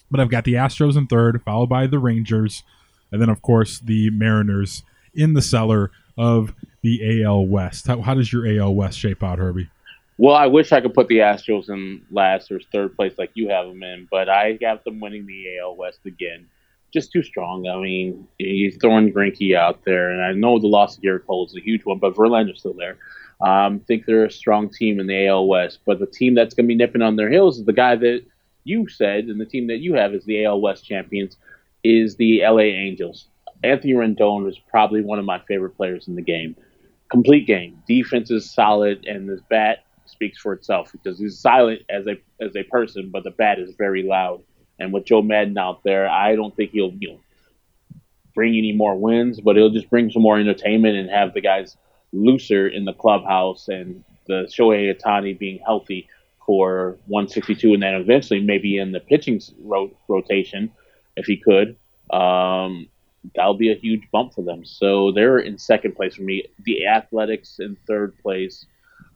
But I've got the Astros in third, followed by the Rangers, and then of course the Mariners in the cellar of the AL West. How, how does your AL West shape out, Herbie? Well, I wish I could put the Astros in last or third place like you have them in, but I got them winning the AL West again just too strong. I mean, he's throwing Greinke out there, and I know the loss of Gerrit Cole is a huge one, but Verlander's still there. Um, think they're a strong team in the AL West, but the team that's going to be nipping on their heels is the guy that you said, and the team that you have is the AL West champions, is the LA Angels. Anthony Rendon is probably one of my favorite players in the game. Complete game, defense is solid, and his bat speaks for itself because he's silent as a as a person, but the bat is very loud. And with Joe Maddon out there, I don't think he'll you know bring any more wins, but he'll just bring some more entertainment and have the guys looser in the clubhouse and the Shohei Ohtani being healthy for 162 and then eventually maybe in the pitching ro- rotation if he could. Um, that'll be a huge bump for them. So they're in second place for me. The Athletics in third place.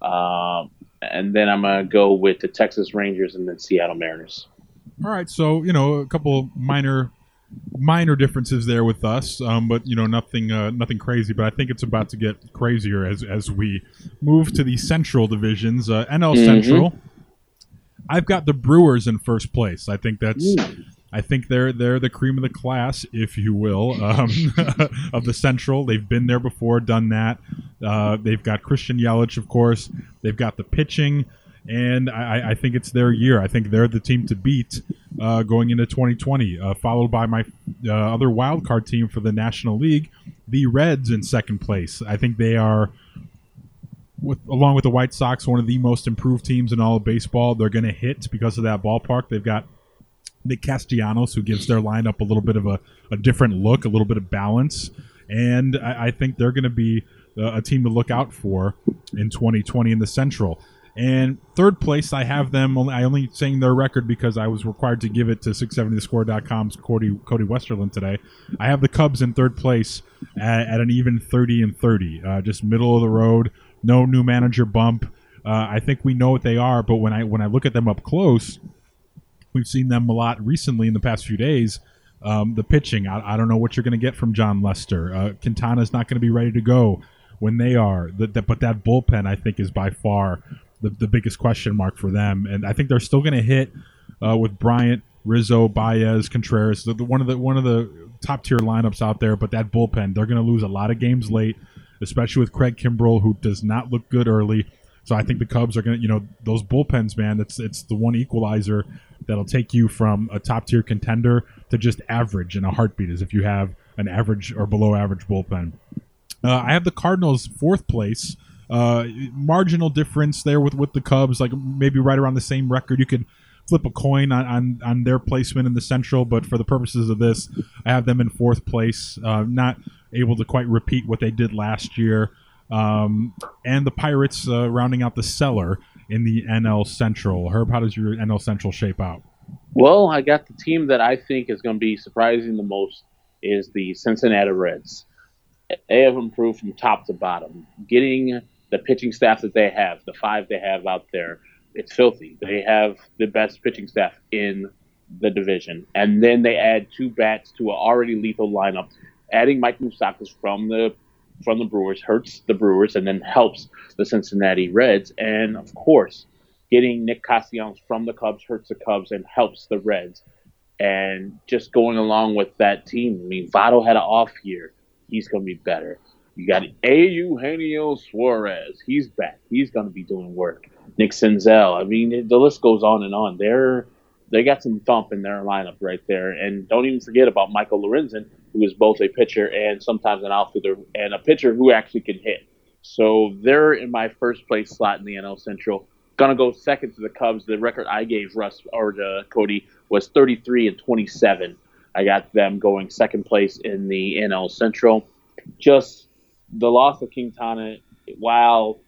Um, and then I'm going to go with the Texas Rangers and then Seattle Mariners. All right, so you know a couple minor minor differences there with us, um, but you know nothing uh, nothing crazy. But I think it's about to get crazier as as we move to the Central divisions. Uh, NL mm-hmm. Central. I've got the Brewers in first place. I think that's. I think they're they're the cream of the class, if you will, um, of the Central. They've been there before, done that. Uh, they've got Christian Yelich, of course. They've got the pitching and I, I, think it's their year. I think they're the team to beat uh, going into 2020, uh, followed by my uh, other wild card team for the National League, the Reds in second place. I think they are, with along with the White Sox, one of the most improved teams in all of baseball. They're going to hit because of that ballpark. They've got Nick Castellanos, who gives their lineup a little bit of a, a different look, a little bit of balance, and I, I think they're going to be uh, a team to look out for in 2020 in the Central. And third place, I have them. I only saying their record because I was required to give it to 670thescore.com's Cody, Cody Westerlund today. I have the Cubs in third place at, at an even 30 and 30, uh, just middle of the road. No new manager bump. Uh, I think we know what they are, but when I when I look at them up close, we've seen them a lot recently in the past few days. Um, the pitching, I, I, don't know what you're going to get from Jon Lester. Uh, Quintana's not going to be ready to go when they are. The, the, but that bullpen, I think, is by far the, the biggest question mark for them. And I think they're still going to hit uh, with Bryant, Rizzo, Baez, Contreras, the, the, one of the one of the top tier lineups out there. But that bullpen, they're going to lose a lot of games late, especially with Craig Kimbrel, who does not look good early. So I think the Cubs are going to, you know, those bullpens, man. It's it's the one equalizer that'll take you from a top tier contender to just average in a heartbeat, is if you have an average or below average bullpen. Uh, I have the Cardinals fourth place uh, marginal difference there with with the Cubs, like maybe right around the same record. You could flip a coin on, on, on their placement in the Central, but for the purposes of this, I have them in fourth place. Uh, not able to quite repeat what they did last year. Um, and the Pirates uh, rounding out the cellar in the NL Central. Herb, how does your NL Central shape out? Well, I got the team that I think is going to be surprising the most is the Cincinnati Reds. They have improved from top to bottom. Getting the pitching staff that they have, the five they have out there, it's filthy. They have the best pitching staff in the division, and then they add two bats to an already lethal lineup. Adding Mike Moustakas from the from the Brewers hurts the Brewers, and then helps the Cincinnati Reds. And of course, getting Nick Castellanos from the Cubs hurts the Cubs and helps the Reds. And just going along with that team, I mean, Votto had an off year. He's going to be better. You got Eugenio Suarez. He's back. He's going to be doing work. Nick Senzel. I mean, the list goes on and on. They're they got some thump in their lineup right there. And don't even forget about Michael Lorenzen, who is both a pitcher and sometimes an outfielder and a pitcher who actually can hit. So they're in my first place slot in the NL Central. Gonna go second to the Cubs. The record I gave Russ or uh, Cody was 33 and 27. I got them going second place in the NL Central. Just the loss of Quintana, while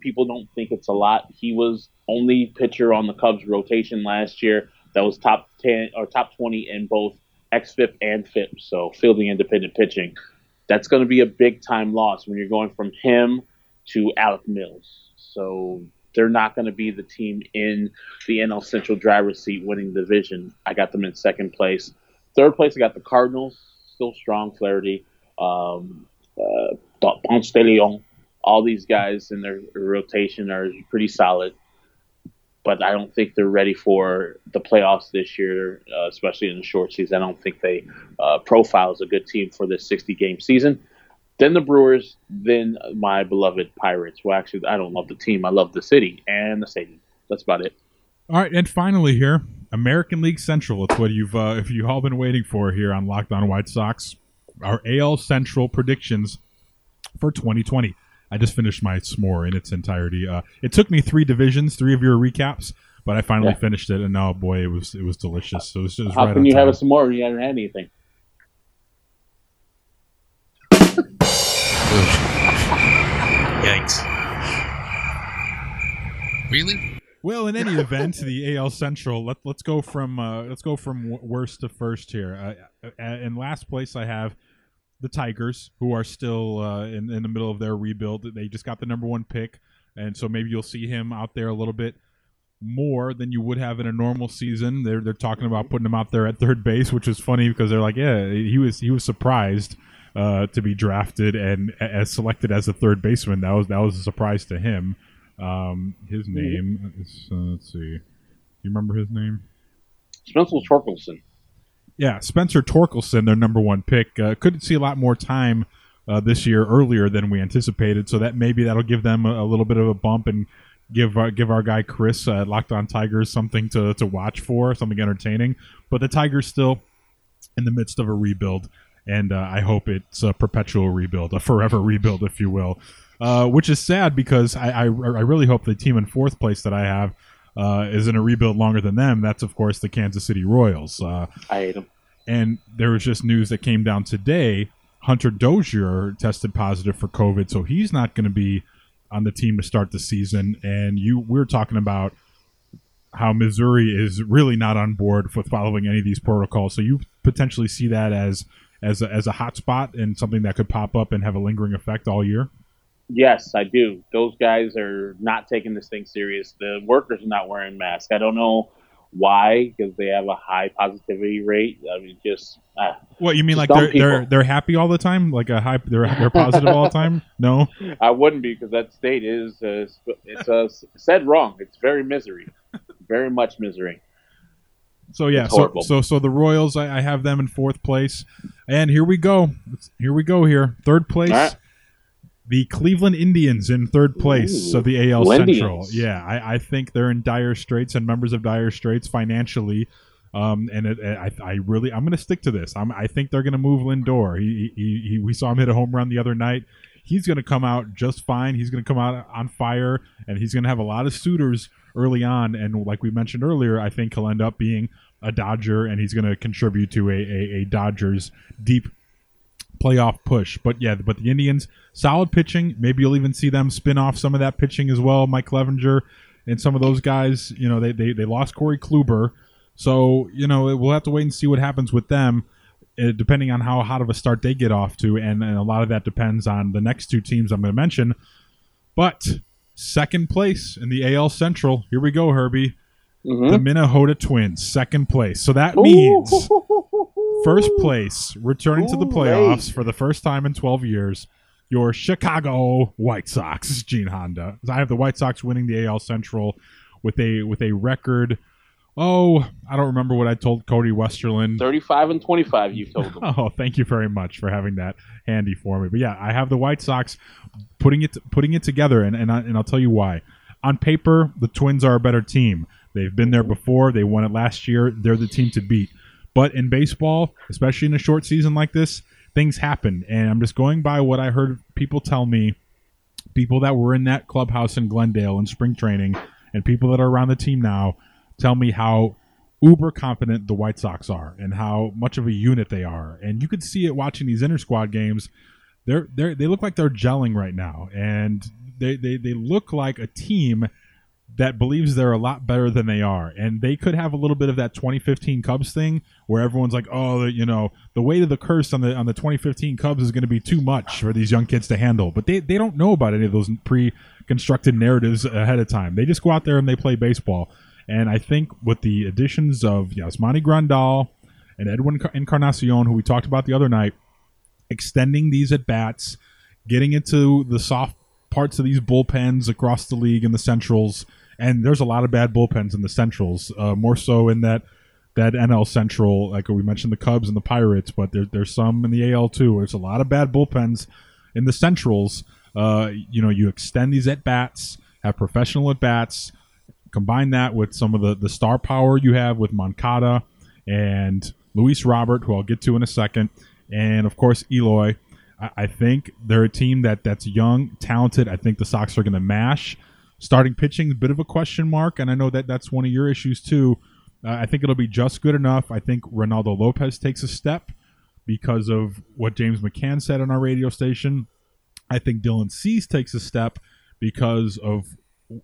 people don't think it's a lot, he was only pitcher on the Cubs rotation last year that was top 10 or top 20 in both xFIP and FIP, so fielding independent pitching. That's going to be a big time loss when you're going from him to Alec Mills. So they're not going to be the team in the NL Central driver's seat winning division. I got them in second place. Third place, I got the Cardinals, still strong, Flaherty, um, uh, Ponce de Leon. All these guys in their rotation are pretty solid, but I don't think they're ready for the playoffs this year, uh, especially in the short season. I don't think they uh, profile as a good team for this 60 game season. Then the Brewers, then my beloved Pirates. Well, actually, I don't love the team. I love the city and the stadium. That's about it. All right, and finally here, American League Central. It's what you've uh, if you all been waiting for here on Locked On White Sox. Our AL Central predictions for 2020. I just finished my s'more in its entirety. Uh, it took me three divisions, three of your recaps, but I finally Yeah. finished it, and now, boy, it was it was delicious. So it was just How right can you time. have a s'more when you haven't had anything? Yikes. Really? Well, in any event, the AL Central. Let Let's go from uh, let's go from w- worst to first here. Uh, uh, in last place, I have the Tigers, who are still uh, in in the middle of their rebuild. They just got the number one pick, and so maybe you'll see him out there a little bit more than you would have in a normal season. They're they're talking about putting him out there at third base, which is funny because they're like, yeah, he was he was surprised uh, to be drafted and as selected as a third baseman. That was that was a surprise to him. Um, his name is uh, let's see, do you remember his name? Spencer Torkelson. Yeah, Spencer Torkelson, their number one pick, uh, could see a lot more time uh, this year earlier than we anticipated. So that maybe that'll give them a, a little bit of a bump and give uh, give our guy Chris uh, Locked On Tigers something to to watch for, something entertaining. But the Tigers still in the midst of a rebuild, and uh, I hope it's a perpetual rebuild, a forever rebuild, if you will. Uh, which is sad because I, I I really hope the team in fourth place that I have uh, is in a rebuild longer than them. That's of course the Kansas City Royals. Uh, I hate them. and there was just news that came down today. Hunter Dozier tested positive for COVID, so he's not going to be on the team to start the season. And you, we are talking about how Missouri is really not on board with following any of these protocols. So you potentially see that as as a, as a hot spot and something that could pop up and have a lingering effect all year. Yes, I do. Those guys are not taking this thing serious. The workers are not wearing masks. I don't know why, because they have a high positivity rate. I mean, just uh, What you mean, like they're they're they're happy all the time, like a high they're they're positive all the time? No. I wouldn't be because that state is uh, it's uh, said wrong. It's very misery, very much misery. So yeah, so, so so the Royals, I, I have them in fourth place, and here we go. Here we go. Here, third place, right. The Cleveland Indians in third place Ooh, of the AL Lindians. Central. Yeah, I, I think they're in dire straits and members of dire straits financially. Um, and it, I, I really, I'm going to stick to this. I'm, I think they're going to move Lindor. He, he, he, we saw him hit a home run the other night. He's going to come out just fine. He's going to come out on fire, and he's going to have a lot of suitors early on. And like we mentioned earlier, I think he'll end up being a Dodger, and he's going to contribute to a, a, a Dodgers deep playoff push. But yeah, but the Indians solid pitching. Maybe you'll even see them spin off some of that pitching as well. Mike Clevinger, and some of those guys, you know, they they, they lost Corey Kluber, so you know we'll have to wait and see what happens with them. uh, Depending on how hot of a start they get off to, and, and a lot of that depends on the next two teams I'm going to mention. But second place in the AL Central. Here we go, Herbie. The Minnesota Twins, second place. So that means first place, returning to the playoffs for the first time in 12 years, your Chicago White Sox, Gene Honda. I have the White Sox winning the AL Central with a with a record. Oh, I don't remember what I told Cody Westerlund. 35 and 25, you told them. Oh, thank you very much for having that handy for me. But yeah, I have the White Sox putting it putting it together, and and, I, and I'll tell you why. On paper, the Twins are a better team. They've been there before. They won it last year. They're the team to beat. But in baseball, especially in a short season like this, things happen. And I'm just going by what I heard people tell me, people that were in that clubhouse in Glendale in spring training, and people that are around the team now tell me how uber confident the White Sox are and how much of a unit they are. And you could see it watching these inter squad games. They're they they look like they're gelling right now, and they, they they look like a team that believes they're a lot better than they are, and they could have a little bit of that 2015 Cubs thing where everyone's like, "Oh, you know, the weight of the curse on the on the 2015 Cubs is going to be too much for these young kids to handle." But they they don't know about any of those pre-constructed narratives ahead of time. They just go out there and they play baseball. And I think with the additions of Yasmani Grandal and Edwin Encarnacion, who we talked about the other night, extending these at bats, getting into the soft parts of these bullpens across the league in the centrals, and there's a lot of bad bullpens in the centrals, uh, more so in that that NL Central, like we mentioned, the Cubs and the Pirates, but there, there's some in the AL too. There's a lot of bad bullpens in the centrals. Uh, you know, you extend these at bats, have professional at bats, combine that with some of the the star power you have with Moncada and Luis Robert, who I'll get to in a second, and of course Eloy. I, I think they're a team that that's young, talented. I think the Sox are going to mash. Starting pitching, a bit of a question mark, and I know that that's one of your issues too. Uh, I think it'll be just good enough. I think Reynaldo Lopez takes a step because of what James McCann said on our radio station. I think Dylan Cease takes a step because of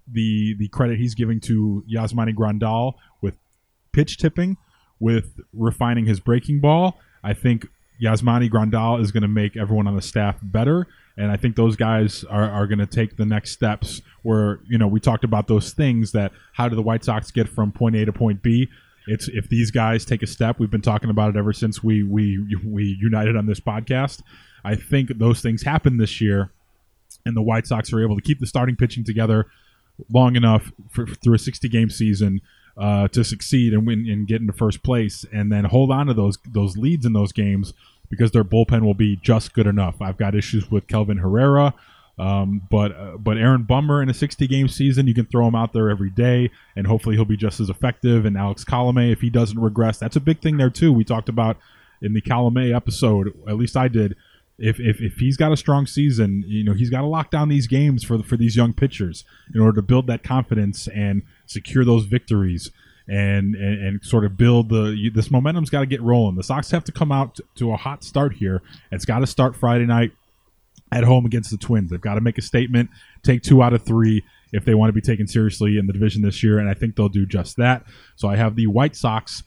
the the credit he's giving to Yasmani Grandal with pitch tipping, with refining his breaking ball. I think Yasmani Grandal is going to make everyone on the staff better, and I think those guys are, are going to take the next steps. Where you know we talked about those things that how do the White Sox get from point A to point B? It's if these guys take a step. We've been talking about it ever since we we we united on this podcast. I think those things happen this year, and the White Sox are able to keep the starting pitching together long enough for, through a 60 game season uh, to succeed and win and get into first place, and then hold on to those those leads in those games because their bullpen will be just good enough. I've got issues with Kelvin Herrera. Um, but uh, but Aaron Bummer in a 60 game season, you can throw him out there every day, and hopefully he'll be just as effective. And Alex Colome, if he doesn't regress, that's a big thing there too. We talked about in the Colome episode, at least I did. If, if, if he's got a strong season, you know he's got to lock down these games for for these young pitchers in order to build that confidence and secure those victories and and, and sort of build the you, this momentum's got to get rolling. The Sox have to come out to, to a hot start here. It's got to start Friday night at home against the Twins. They've got to make a statement, take two out of three if they want to be taken seriously in the division this year, and I think they'll do just that. So I have the White Sox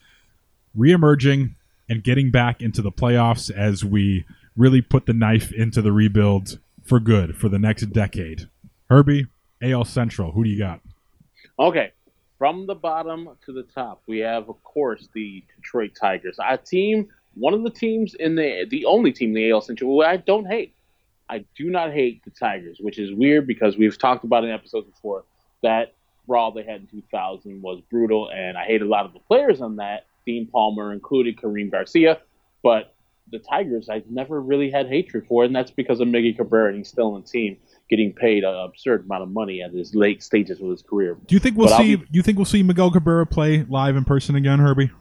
reemerging and getting back into the playoffs as we really put the knife into the rebuild for good for the next decade. Herbie, AL Central, who do you got? Okay, from the bottom to the top, we have, of course, the Detroit Tigers. Our team, one of the teams in the the only team in the AL Central I don't hate. I do not hate the Tigers, which is weird because we've talked about in episodes before that brawl they had in 2000 was brutal, and I hate a lot of the players on that. Dean Palmer included, Karim Garcia, but the Tigers I've never really had hatred for, and that's because of Miggy Cabrera, and he's still on the team, getting paid an absurd amount of money at his late stages of his career. Do you think we'll But see? be- Do you think we'll see Miguel Cabrera play live in person again, Herbie?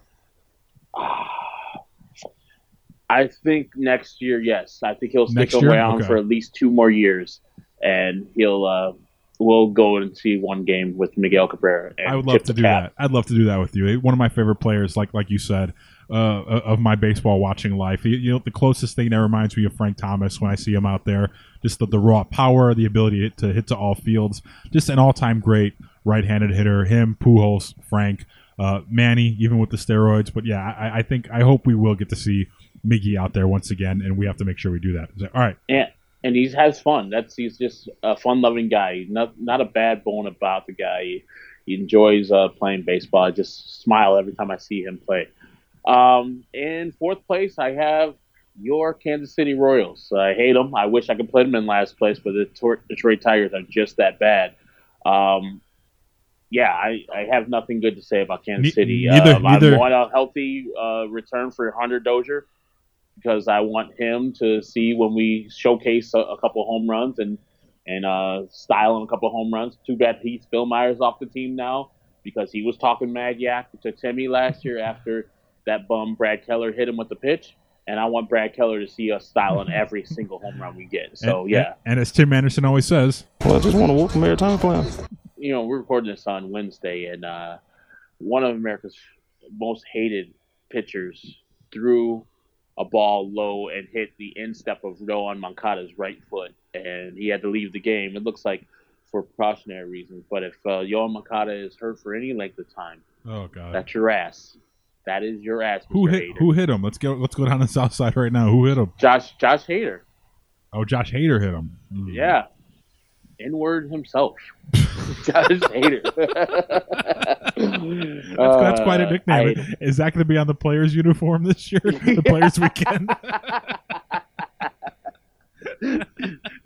I think next year, yes. I think he'll stick year? around Okay. for at least two more years, and he'll uh, we'll go and see one game with Miguel Cabrera. And I would love to do cap. that. I'd love to do that with you. One of my favorite players, like like you said, uh, of my baseball watching life. You- You know, the closest thing that reminds me of Frank Thomas when I see him out there, just the, the raw power, the ability to hit to all fields, just an all time great. right-handed hitter. Him, Pujols, Frank, uh, Manny, even with the steroids. But yeah, I, I think I hope we will get to see Miggy out there once again, and we have to make sure we do that. So, all right. Yeah, and he has fun. That's he's just a fun-loving guy. Not not a bad bone about the guy. He, he enjoys uh, playing baseball. I just smile every time I see him play. Um, in fourth place, I have your Kansas City Royals. I hate them. I wish I could play them in last place, but the Detroit Tigers are just that bad. Um, yeah, I, I have nothing good to say about Kansas City. neither- um, neither- I want a healthy uh, return for Hunter Dozier because I want him to see when we showcase a, a couple home runs and and uh, style him a couple home runs. Too bad Heath Myers off the team now because he was talking mad yak to Timmy last year after that bum Brad Keller hit him with the pitch. And I want Brad Keller to see us styling every single home run we get. So And- yeah, And, and as Tim Anderson always says, Well, I just want to whoop him every time I play him. you know, we're recording this on Wednesday, and uh, one of America's most hated pitchers threw a ball low and hit the instep of Yoan Moncada's right foot, and he had to leave the game. It looks like for precautionary reasons, but if uh, Yoan Moncada is hurt for any length of time, oh god, that's your ass. That is your ass. who hit Hader. who hit him? Let's go. Let's go down the south side right now. Who hit him? Josh Josh Hader. Oh, Josh Hader hit him. Mm. Yeah. Inward himself. Josh Hader. That's, that's quite a Uh, nickname. I- Is that going to be on the players' uniform this year? The players' weekend.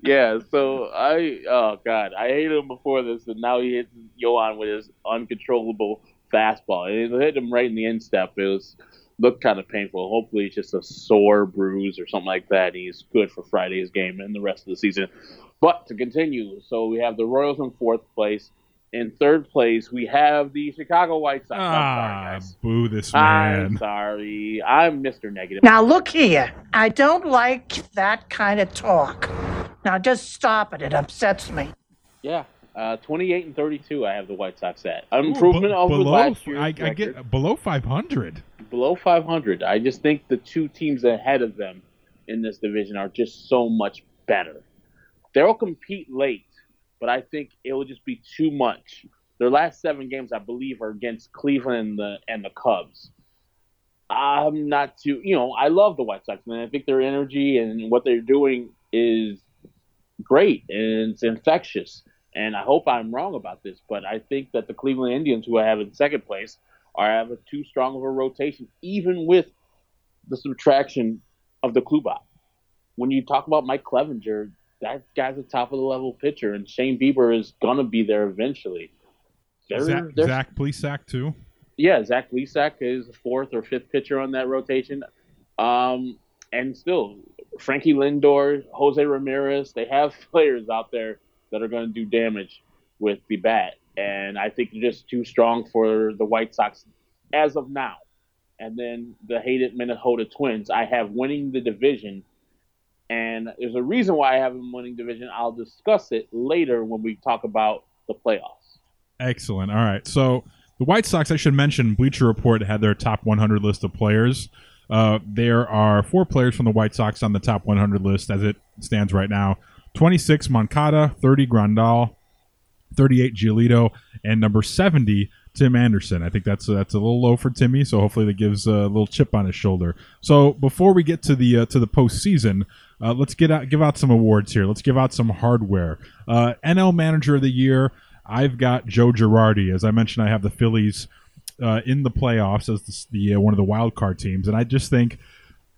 yeah, so I oh god, I hated him before this, and now he hits Yoan with his uncontrollable fastball. And it hit him right in the instep. It was looked kind of painful. Hopefully, it's just a sore bruise or something like that. He's good for Friday's game and the rest of the season. But to continue, so we have the Royals in fourth place. In third place, we have the Chicago White Sox. I'm sorry, ah, boo this man. I'm sorry. I'm Mr. Negative. Now look here. I don't like that kind of talk. Now just stop it. It upsets me. Yeah, uh, 28 and 32. I have the White Sox at Ooh, improvement be- over below, last year. I, I get below 500. below 500. I just think the two teams ahead of them in this division are just so much better. They'll compete late, but I think it will just be too much. Their last seven games, I believe, are against Cleveland and the and the Cubs. I'm not too, you know, I love the White Sox, man. I think their energy and what they're doing is great and it's infectious. And I hope I'm wrong about this, but I think that the Cleveland Indians, who I have in second place, are have a too strong of a rotation, even with the subtraction of the Klubak. When you talk about Mike Clevinger, that guy's a top of the level pitcher, and Shane Bieber is gonna be there eventually. They're- Zach, they're- Zach Plesac, too. yeah, Zach Plesac is the fourth or fifth pitcher on that rotation. Um, and still, Frankie Lindor, Jose Ramirez, they have players out there that are going to do damage with the bat. And I think they're just too strong for the White Sox as of now. And then the hated Minnesota Twins, I have winning the division. And there's a reason why I have them winning division. I'll discuss it later when we talk about the playoffs. Excellent. All right. So the White Sox, I should mention, Bleacher Report had their top 100 list of players. Uh, there are four players from the White Sox on the top 100 list as it stands right now 26 Moncada, 30 Grandal, 38 Giolito, and number 70 Tim Anderson. I think that's that's a little low for Timmy, so hopefully that gives a little chip on his shoulder. So before we get to the uh, to the postseason, uh, let's get out give out some awards here. Let's give out some hardware. Uh, NL Manager of the Year. I've got Joe Girardi. As I mentioned, I have the Phillies uh, in the playoffs as the, the uh, one of the wild card teams, and I just think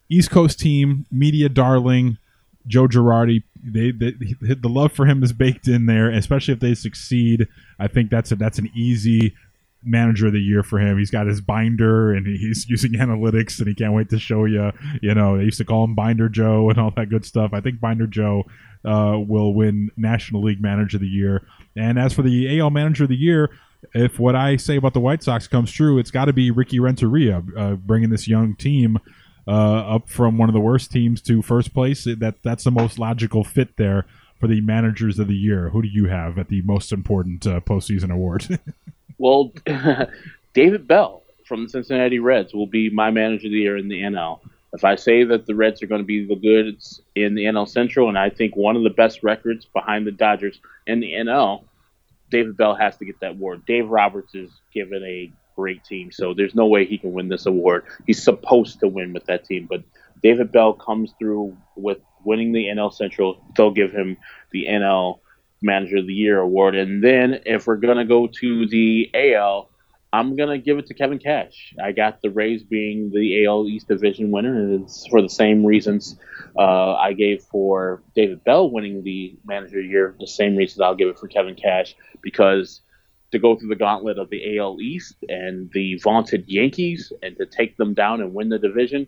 East Coast team, media darling, Joe Girardi. They, they the love for him is baked in there, especially if they succeed. I think that's a that's an easy manager of the year for him. He's got his binder and he's using analytics and he can't wait to show you. You know, they used to call him Binder Joe and all that good stuff. I think Binder Joe uh, will win National League Manager of the Year. And as for the AL Manager of the Year, if what I say about the White Sox comes true, it's got to be Ricky Renteria uh, bringing this young team uh, up from one of the worst teams to first place. That that's the most logical fit there for the managers of the year. Who do you have at the most important uh, postseason award? Well, David Bell from the Cincinnati Reds will be my manager of the year in the NL. If I say that the Reds are going to be the goods in the NL Central, and I think one of the best records behind the Dodgers in the NL, David Bell has to get that award. Dave Roberts is given a great team, so there's no way he can win this award. He's supposed to win with that team, but David Bell comes through with winning the NL Central. They'll give him the NL Manager of the Year award, and then if we're gonna go to the AL. I'm gonna give it to Kevin Cash. I got the Rays being the AL East Division winner, and it's for the same reasons uh, I gave for David Bell winning the Manager of the Year. The same reasons I'll give it for Kevin Cash because to go through the gauntlet of the AL East and the vaunted Yankees and to take them down and win the division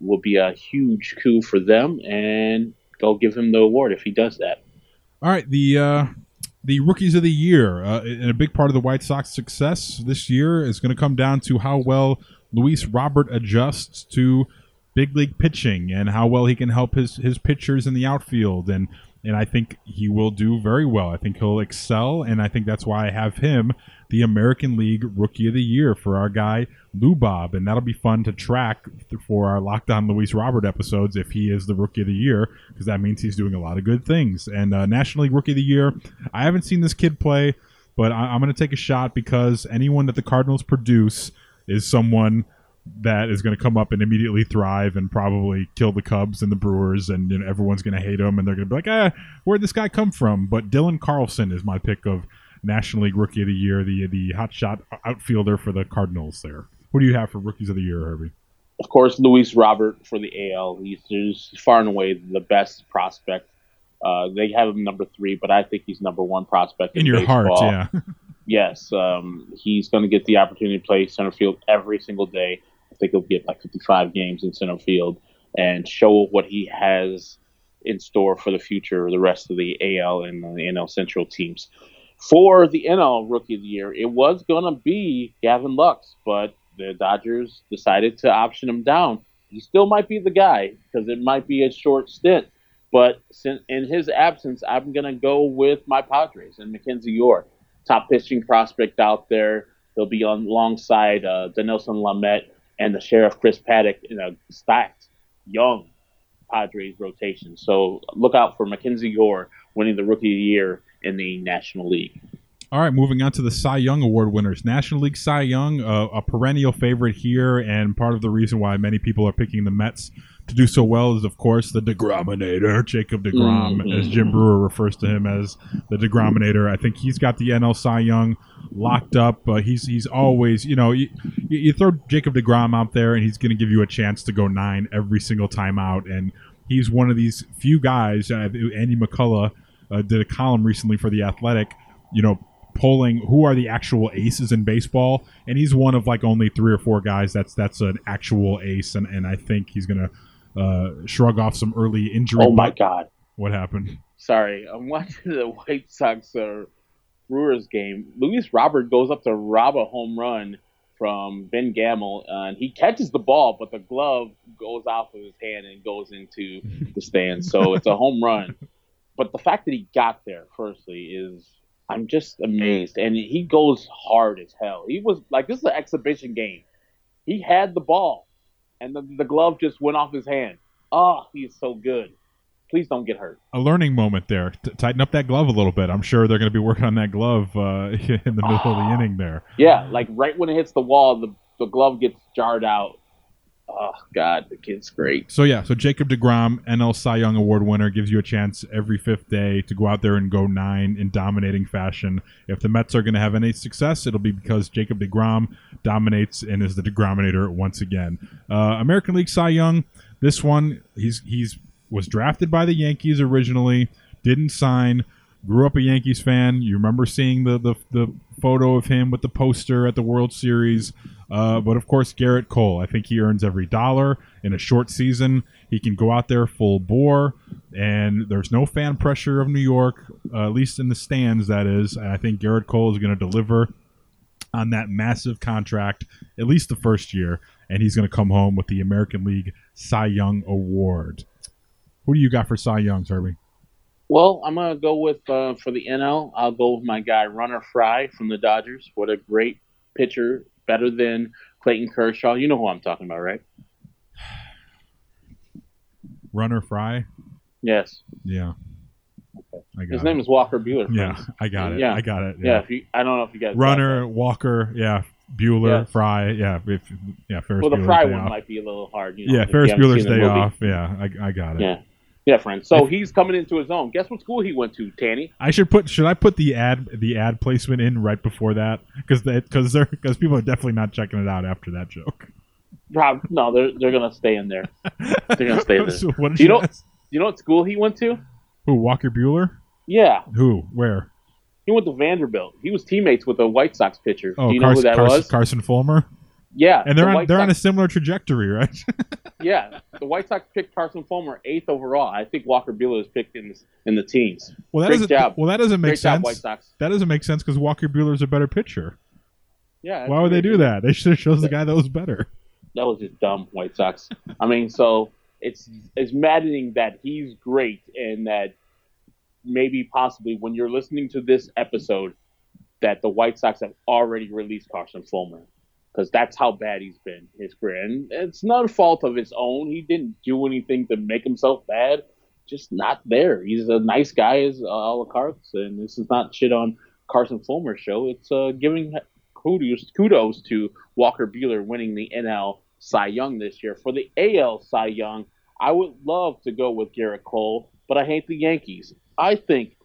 will be a huge coup for them, and go give him the award if he does that. All right, the uh, the rookies of the year, uh, and a big part of the White Sox success this year is going to come down to how well Luis Robert adjusts to big league pitching and how well he can help his his pitchers in the outfield and and I think he will do very well. I think he'll excel, and I think that's why I have him the American League Rookie of the Year for our guy Lou Bob, and that'll be fun to track for our Lockdown Luis Robert episodes if he is the Rookie of the Year, because that means he's doing a lot of good things. And uh, National League Rookie of the Year, I haven't seen this kid play, but I- I'm going to take a shot because anyone that the Cardinals produce is someone that is going to come up and immediately thrive and probably kill the Cubs and the Brewers, and you know, everyone's going to hate him, and they're going to be like, ah, where'd this guy come from? But Dylan Carlson is my pick of National League Rookie of the Year, the the hotshot outfielder for the Cardinals. There, who do you have for Rookies of the Year, Herbie? Of course, Luis Robert for the AL. He's, he's far and away the best prospect. Uh, they have him number three, but I think he's number one prospect in, In your baseball. heart, yeah. yes, um, he's going to get the opportunity to play center field every single day. I think he'll get like 55 games in center field and show what he has in store for the future, of the rest of the AL and the NL Central teams. For the NL Rookie of the Year, it was going to be Gavin Lux, but the Dodgers decided to option him down. He still might be the guy because it might be a short stint. But in his absence, I'm going to go with my Padres and Mackenzie Gore, top pitching prospect out there. He'll be on alongside uh, Dinelson Lamet and the Sheriff Chris Paddack in a stacked, young Padres rotation. So look out for Mackenzie Gore winning the Rookie of the Year in the National League. All right, moving on to the Cy Young Award winners. National League Cy Young, uh, a perennial favorite here, and part of the reason why many people are picking the Mets to do so well is, of course, the Degrominator, Jacob Degrom, Mhm. as Jim Brewer refers to him as the Degrominator. I think he's got the NL Cy Young locked up. Uh, he's he's always, you know, you, you throw Jacob Degrom out there, and he's going to give you a chance to go nine every single time out, and he's one of these few guys. Uh, Andy McCullough uh, did a column recently for the Athletic. You know, polling who are the actual aces in baseball, and he's one of like only three or four guys that's that's an actual ace, and, and I think he's gonna uh, shrug off some early injury. Oh my. God! What happened? Sorry, I'm watching the White Sox uh, Brewers game. Luis Robert goes up to rob a home run from Ben Gamel, uh, and he catches the ball, but the glove goes off of his hand and goes into the stands. So it's a home run. But the fact that he got there, firstly, is I'm just amazed. And he goes hard as hell. He was like, this is an exhibition game. He had the ball, and the, the glove just went off his hand. Oh, he's so good. Please don't get hurt. A learning moment there. T- tighten up that glove a little bit. I'm sure they're going to be working on that glove uh, in the middle of the inning there. Yeah, like right when it hits the wall, the, the glove gets jarred out. Oh, God, the kid's great. So yeah, so Jacob Degrom, NL Cy Young Award winner, gives you a chance every fifth day to go out there and go nine in dominating fashion. If the Mets are going to have any success, it'll be because Jacob Degrom dominates and is the Degrominator once again. Uh, American League Cy Young, this one he's he's was drafted by the Yankees originally, didn't sign. Grew up a Yankees fan. You remember seeing the the, the photo of him with the poster at the World Series. Uh, but of course, Gerrit Cole. I think he earns every dollar in a short season. He can go out there full bore, and there's no fan pressure of New York, uh, at least in the stands. That is, and I think Gerrit Cole is going to deliver on that massive contract at least the first year, and he's going to come home with the American League Cy Young Award. Who do you got for Cy Young, Herbie? Well, I'm gonna go with uh, for the NL. I'll go with my guy Runner Fry from the Dodgers. What a great pitcher, better than Clayton Kershaw. You know who I'm talking about, right? Runner Fry. Yes. Yeah. I got His it. name is Walker Buehler. Yeah, friends. I got it. Yeah, I got it. Yeah, Yeah. if you, I don't know if you guys got Runner, Walker, yeah, Bueller, Yes. Fry, yeah, if, yeah, Ferris Well, the Bueller's Fry one Off. might be a little hard. You know, yeah, Ferris Bueller's Day. Off. Yeah, I, I got it. Yeah, yeah, friend. So he's coming into his own. Guess what school he went to, Tanny? I should put should I put the ad the ad placement in right before that because because they're because people are definitely not checking it out after that joke. Rob, no, they're they're gonna stay in there. They're gonna stay there. So what did Do you you know? ask? You know what school he went to? Who Walker Buehler? Yeah, Who? Where? he went to Vanderbilt. He was teammates with a White Sox pitcher. Oh, Do you know who that Carson, was? Carson Fulmer. Yeah, And they're the on they're on a similar trajectory, right? Yeah, the White Sox picked Carson Fulmer eighth overall. I think Walker Buehler was picked in the, in the teens. well, that Great doesn't job. well that doesn't make Great sense. job, White Sox. That doesn't make sense because Walker Buehler's a better pitcher. Yeah, Why would they do that? They should have chose the guy that was better. that was just dumb White Sox. I mean, so it's it's maddening that he's great and that maybe possibly when you're listening to this episode that the White Sox have already released Carson Fulmer because that's how bad he's been his career and it's not a fault of his own. He didn't do anything to make himself bad. Just not there. He's a nice guy as uh, a carte, and this is not shit on Carson Fulmer's show. It's uh, giving kudos kudos to Walker Buehler winning the NL Cy Young this year. For the AL Cy Young, I would love to go with Gerrit Cole, but I hate the Yankees. I think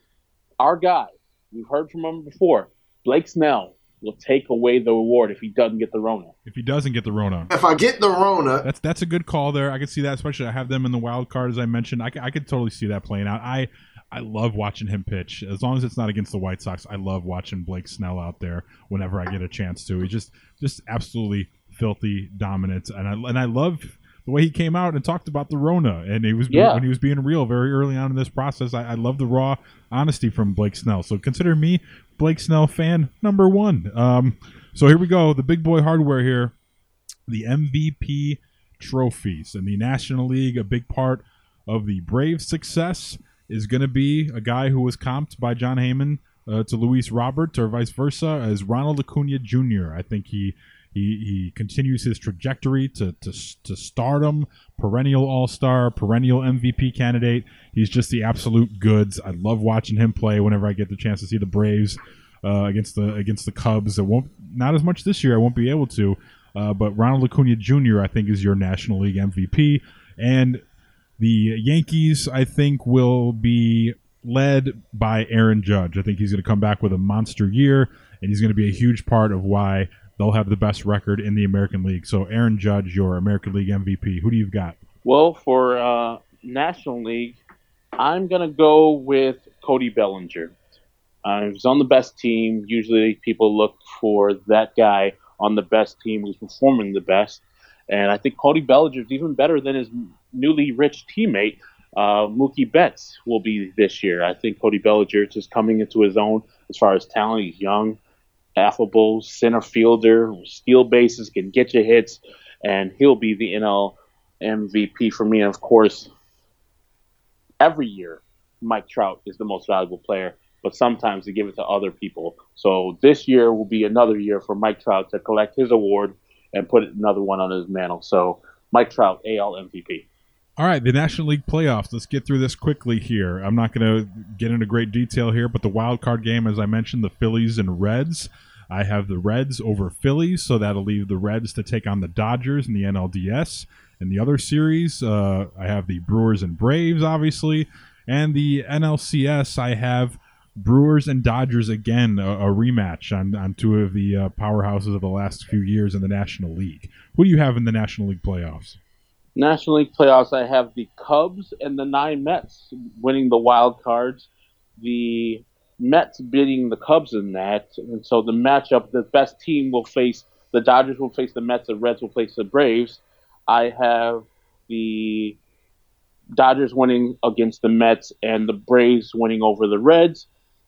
our guy, we've heard from him before, Blake Snell, will take away the award if he doesn't get the Rona. If he doesn't get the Rona, If I get the Rona, that's that's a good call there. I could see that, especially I have them in the wild card as I mentioned. I, I could totally see that playing out. I I love watching him pitch as long as it's not against the White Sox. I love watching Blake Snell out there whenever I get a chance to. He's just just absolutely filthy dominant, and I and I love the way he came out and talked about the Rona, and he was Yeah. when he was being real very early on in this process. I, I love the raw honesty from Blake Snell. So consider me Blake Snell fan number one. Um, so here we go, the big boy hardware here, the MVP trophies in the National League. A big part of the Braves' success is going to be a guy who was comped by Jon Heyman uh, to Luis Robert or vice versa as Ronald Acuna Jr. I think he he, he continues his trajectory to, to, to stardom, perennial All Star, perennial MVP candidate. He's just the absolute goods. I love watching him play whenever I get the chance to see the Braves uh, against the against the Cubs. It won't not as much this year. I won't be able to. Uh, but Ronald Acuna Jr. I think is your National League MVP, and the Yankees I think will be led by Aaron Judge. I think he's going to come back with a monster year, and he's going to be a huge part of why they'll have the best record in the American League. So Aaron Judge, your American League MVP. Who do you've got? Well, for uh, National League, I'm going to go with Cody Bellinger. Uh, he's on the best team. Usually people look for that guy on the best team who's performing the best. And I think Cody Bellinger is even better than his newly rich teammate, uh, Mookie Betts, will be this year. I think Cody Bellinger is just coming into his own as far as talent. He's young, affable, center fielder, steal bases, can get you hits, and he'll be the NL MVP for me. And of course, every year, Mike Trout is the most valuable player, but sometimes they give it to other people. So this year will be another year for Mike Trout to collect his award and put another one on his mantle. So Mike Trout, AL MVP. All right, the National League playoffs. Let's get through this quickly here. I'm not going to get into great detail here, but the wild card game, as I mentioned, the Phillies and Reds. I have the Reds over Phillies, so that'll leave the Reds to take on the Dodgers in the NLDS. In the other series, uh, I have the Brewers and Braves, obviously, and the NLCS. I have Brewers and Dodgers again, a, a rematch on, on two of the uh, powerhouses of the last few years in the National League. Who do you have in the National League playoffs? National League playoffs, I have the Cubs and the nine Mets winning the wild cards. The Mets beating the Cubs in that, and so the matchup, the best team will face the Dodgers will face the Mets, the Reds will face the Braves. I have the Dodgers winning against the Mets and the Braves winning over the Reds,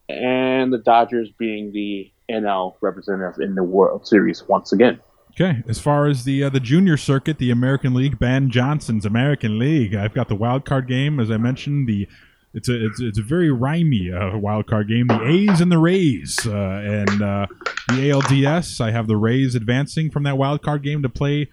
and the Dodgers being the NL representative in the World Series once again. Okay, as far as the uh, the junior circuit, the American League, Ben Johnson's American League. I've got the wild card game, as I mentioned. The it's a it's, it's a very rhymey uh, wild card game. The A's and the Rays, uh, and uh, the ALDS. I have the Rays advancing from that wild card game to play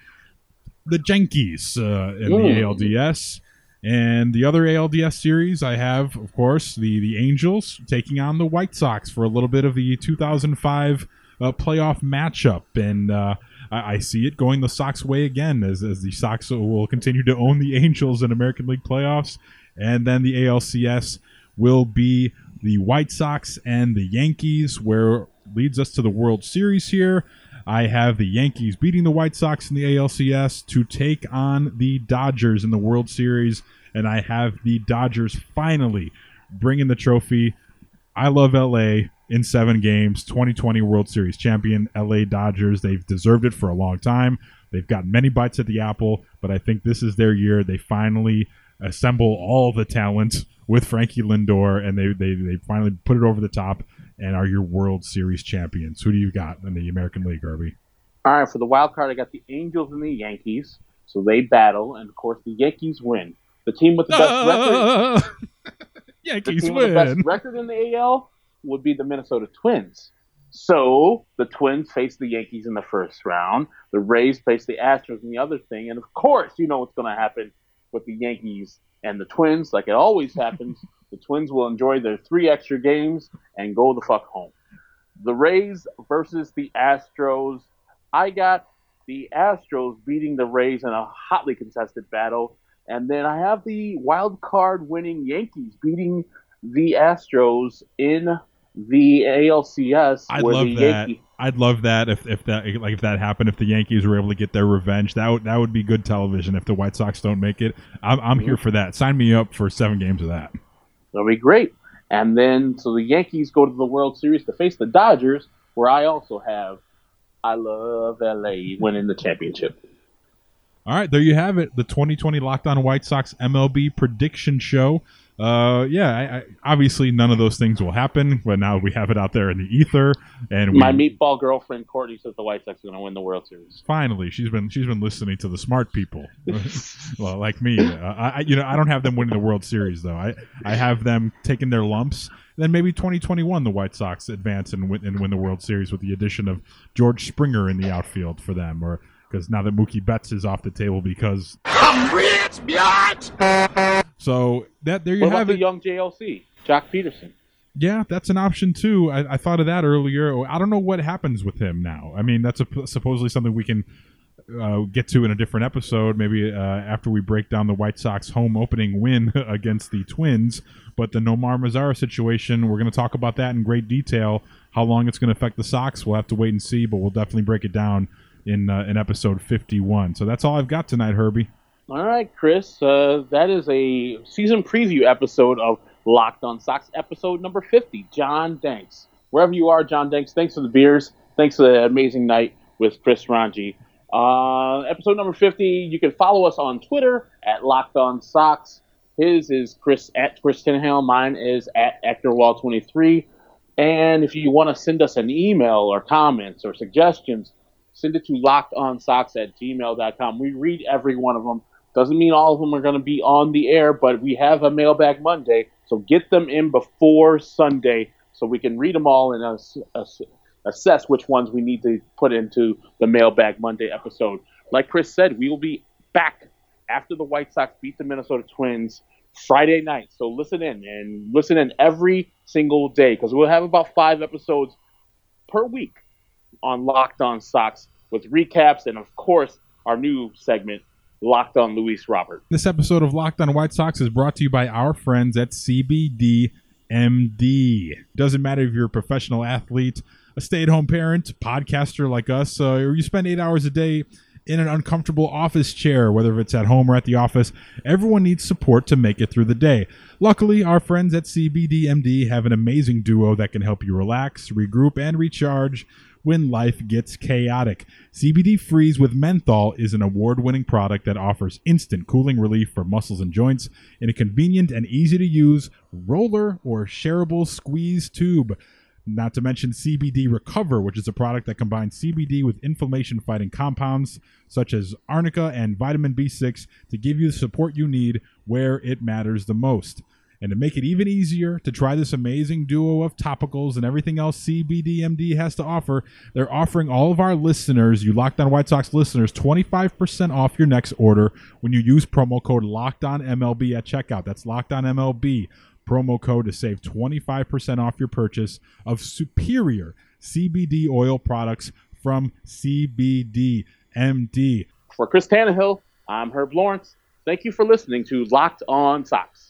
the Yankees uh, in Ooh. the ALDS. And the other ALDS series, I have, of course, the the Angels taking on the White Sox for a little bit of the 2005 uh, playoff matchup, and uh, I, I see it going the Sox way again, as as the Sox will continue to own the Angels in American League playoffs, and then the ALCS will be the White Sox and the Yankees, where leads us to the World Series here. I have the Yankees beating the White Sox in the ALCS to take on the Dodgers in the World Series, and I have the Dodgers finally bringing the trophy. I love LA in seven games, 2020 World Series champion, LA Dodgers. They've deserved it for a long time. They've gotten many bites at the apple, but I think this is their year. They finally assemble all the talent with Frankie Lindor, and they, they, they finally put it over the top and are your World Series champions. Who do you got in the American League, Irby? All right, for the wild card, I got the Angels and the Yankees. So they battle, and of course, the Yankees win. The team with the best Uh, record, Yankees the team win. with the best record in the AL would be the Minnesota Twins. So the Twins face the Yankees in the first round. The Rays face the Astros in the other thing, and of course, you know what's going to happen with the Yankees and the Twins, like it always happens. the Twins will enjoy their three extra games and go the fuck home. The Rays versus the Astros. I got the Astros beating the Rays in a hotly contested battle. And then I have the wild card winning Yankees beating the Astros in the ALCS. I'd love the that. Yankee- I'd love that if, if that like if that happened if the Yankees were able to get their revenge that would that would be good television if the White Sox don't make it I'm, I'm here for that sign me up for seven games of that That'll be great. And then, so the Yankees go to the World Series to face the Dodgers, where I also have I love LA winning the championship. all right there you have it the 2020 Locked On White Sox MLB prediction show uh yeah I, I, obviously none of those things will happen but now we have it out there in the ether and we, My meatball girlfriend Courtney says the White Sox are going to win the World Series. finally she's been she's been listening to the smart people well like me uh, I, I- you know i don't have them winning the world series though i i have them taking their lumps then maybe 2021 the white sox advance and win, and win the world series with the addition of george springer in the outfield for them or because now that mookie betts is off the table because I'm rich, biatch! So that there you What about have the it young JLC, Joc Pederson? Yeah, that's an option too. I, I thought of that earlier. I don't know what happens with him now. I mean, that's a, supposedly something we can uh, get to in a different episode, maybe uh, after we break down the White Sox home opening win against the Twins. But the Nomar Mazara situation, we're going to talk about that in great detail. How long it's going to affect the Sox, we'll have to wait and see. But we'll definitely break it down in uh, in episode fifty-one. So that's all I've got tonight, Herbie. All right, Chris. Uh, that is a season preview episode of Locked on Sox, episode number 50. John Danks. Wherever you are, John Danks, thanks for the beers. Thanks for the amazing night with Chris Rongey. Uh, episode number 50, you can follow us on Twitter at Locked on Sox. His is Chris at Chris Tannehill. Mine is at ActorWall23. And if you want to send us an email or comments or suggestions, send it to lockedonsocks at gmail.com. We read every one of them. Doesn't mean all of them are going to be on the air, but we have a mailbag Monday, so get them in before Sunday so we can read them all and ass- ass- assess which ones we need to put into the mailbag Monday episode. Like Chris said, we will be back after the White Sox beat the Minnesota Twins Friday night. So listen in and listen in every single day because we'll have about five episodes per week on Locked On Sox with recaps and, of course, our new segment, Locked On Luis Robert. This episode of Locked On White Sox is brought to you by our friends at CBD MD. Doesn't matter if you're a professional athlete, a stay at home parent, podcaster like us, uh, or you spend eight hours a day in an uncomfortable office chair, whether it's at home or at the office, everyone needs support to make it through the day. Luckily, our friends at CBDMD have an amazing duo that can help you relax, regroup, and recharge when life gets chaotic. CBD Freeze with Menthol is an award winning product that offers instant cooling relief for muscles and joints in a convenient and easy to use roller or shareable squeeze tube. Not to mention CBD Recover, which is a product that combines CBD with inflammation fighting compounds such as arnica and vitamin B6 to give you the support you need where it matters the most. And to make it even easier to try this amazing duo of topicals and everything else CBDMD has to offer, they're offering all of our listeners, you Locked On White Sox listeners, 25% off your next order when you use promo code Locked On MLB at checkout. That's Locked On MLB promo code to save 25% off your purchase of superior CBD oil products from CBDMD. For Chris Tannehill, I'm Herb Lawrence. Thank you for listening to Locked On Sox.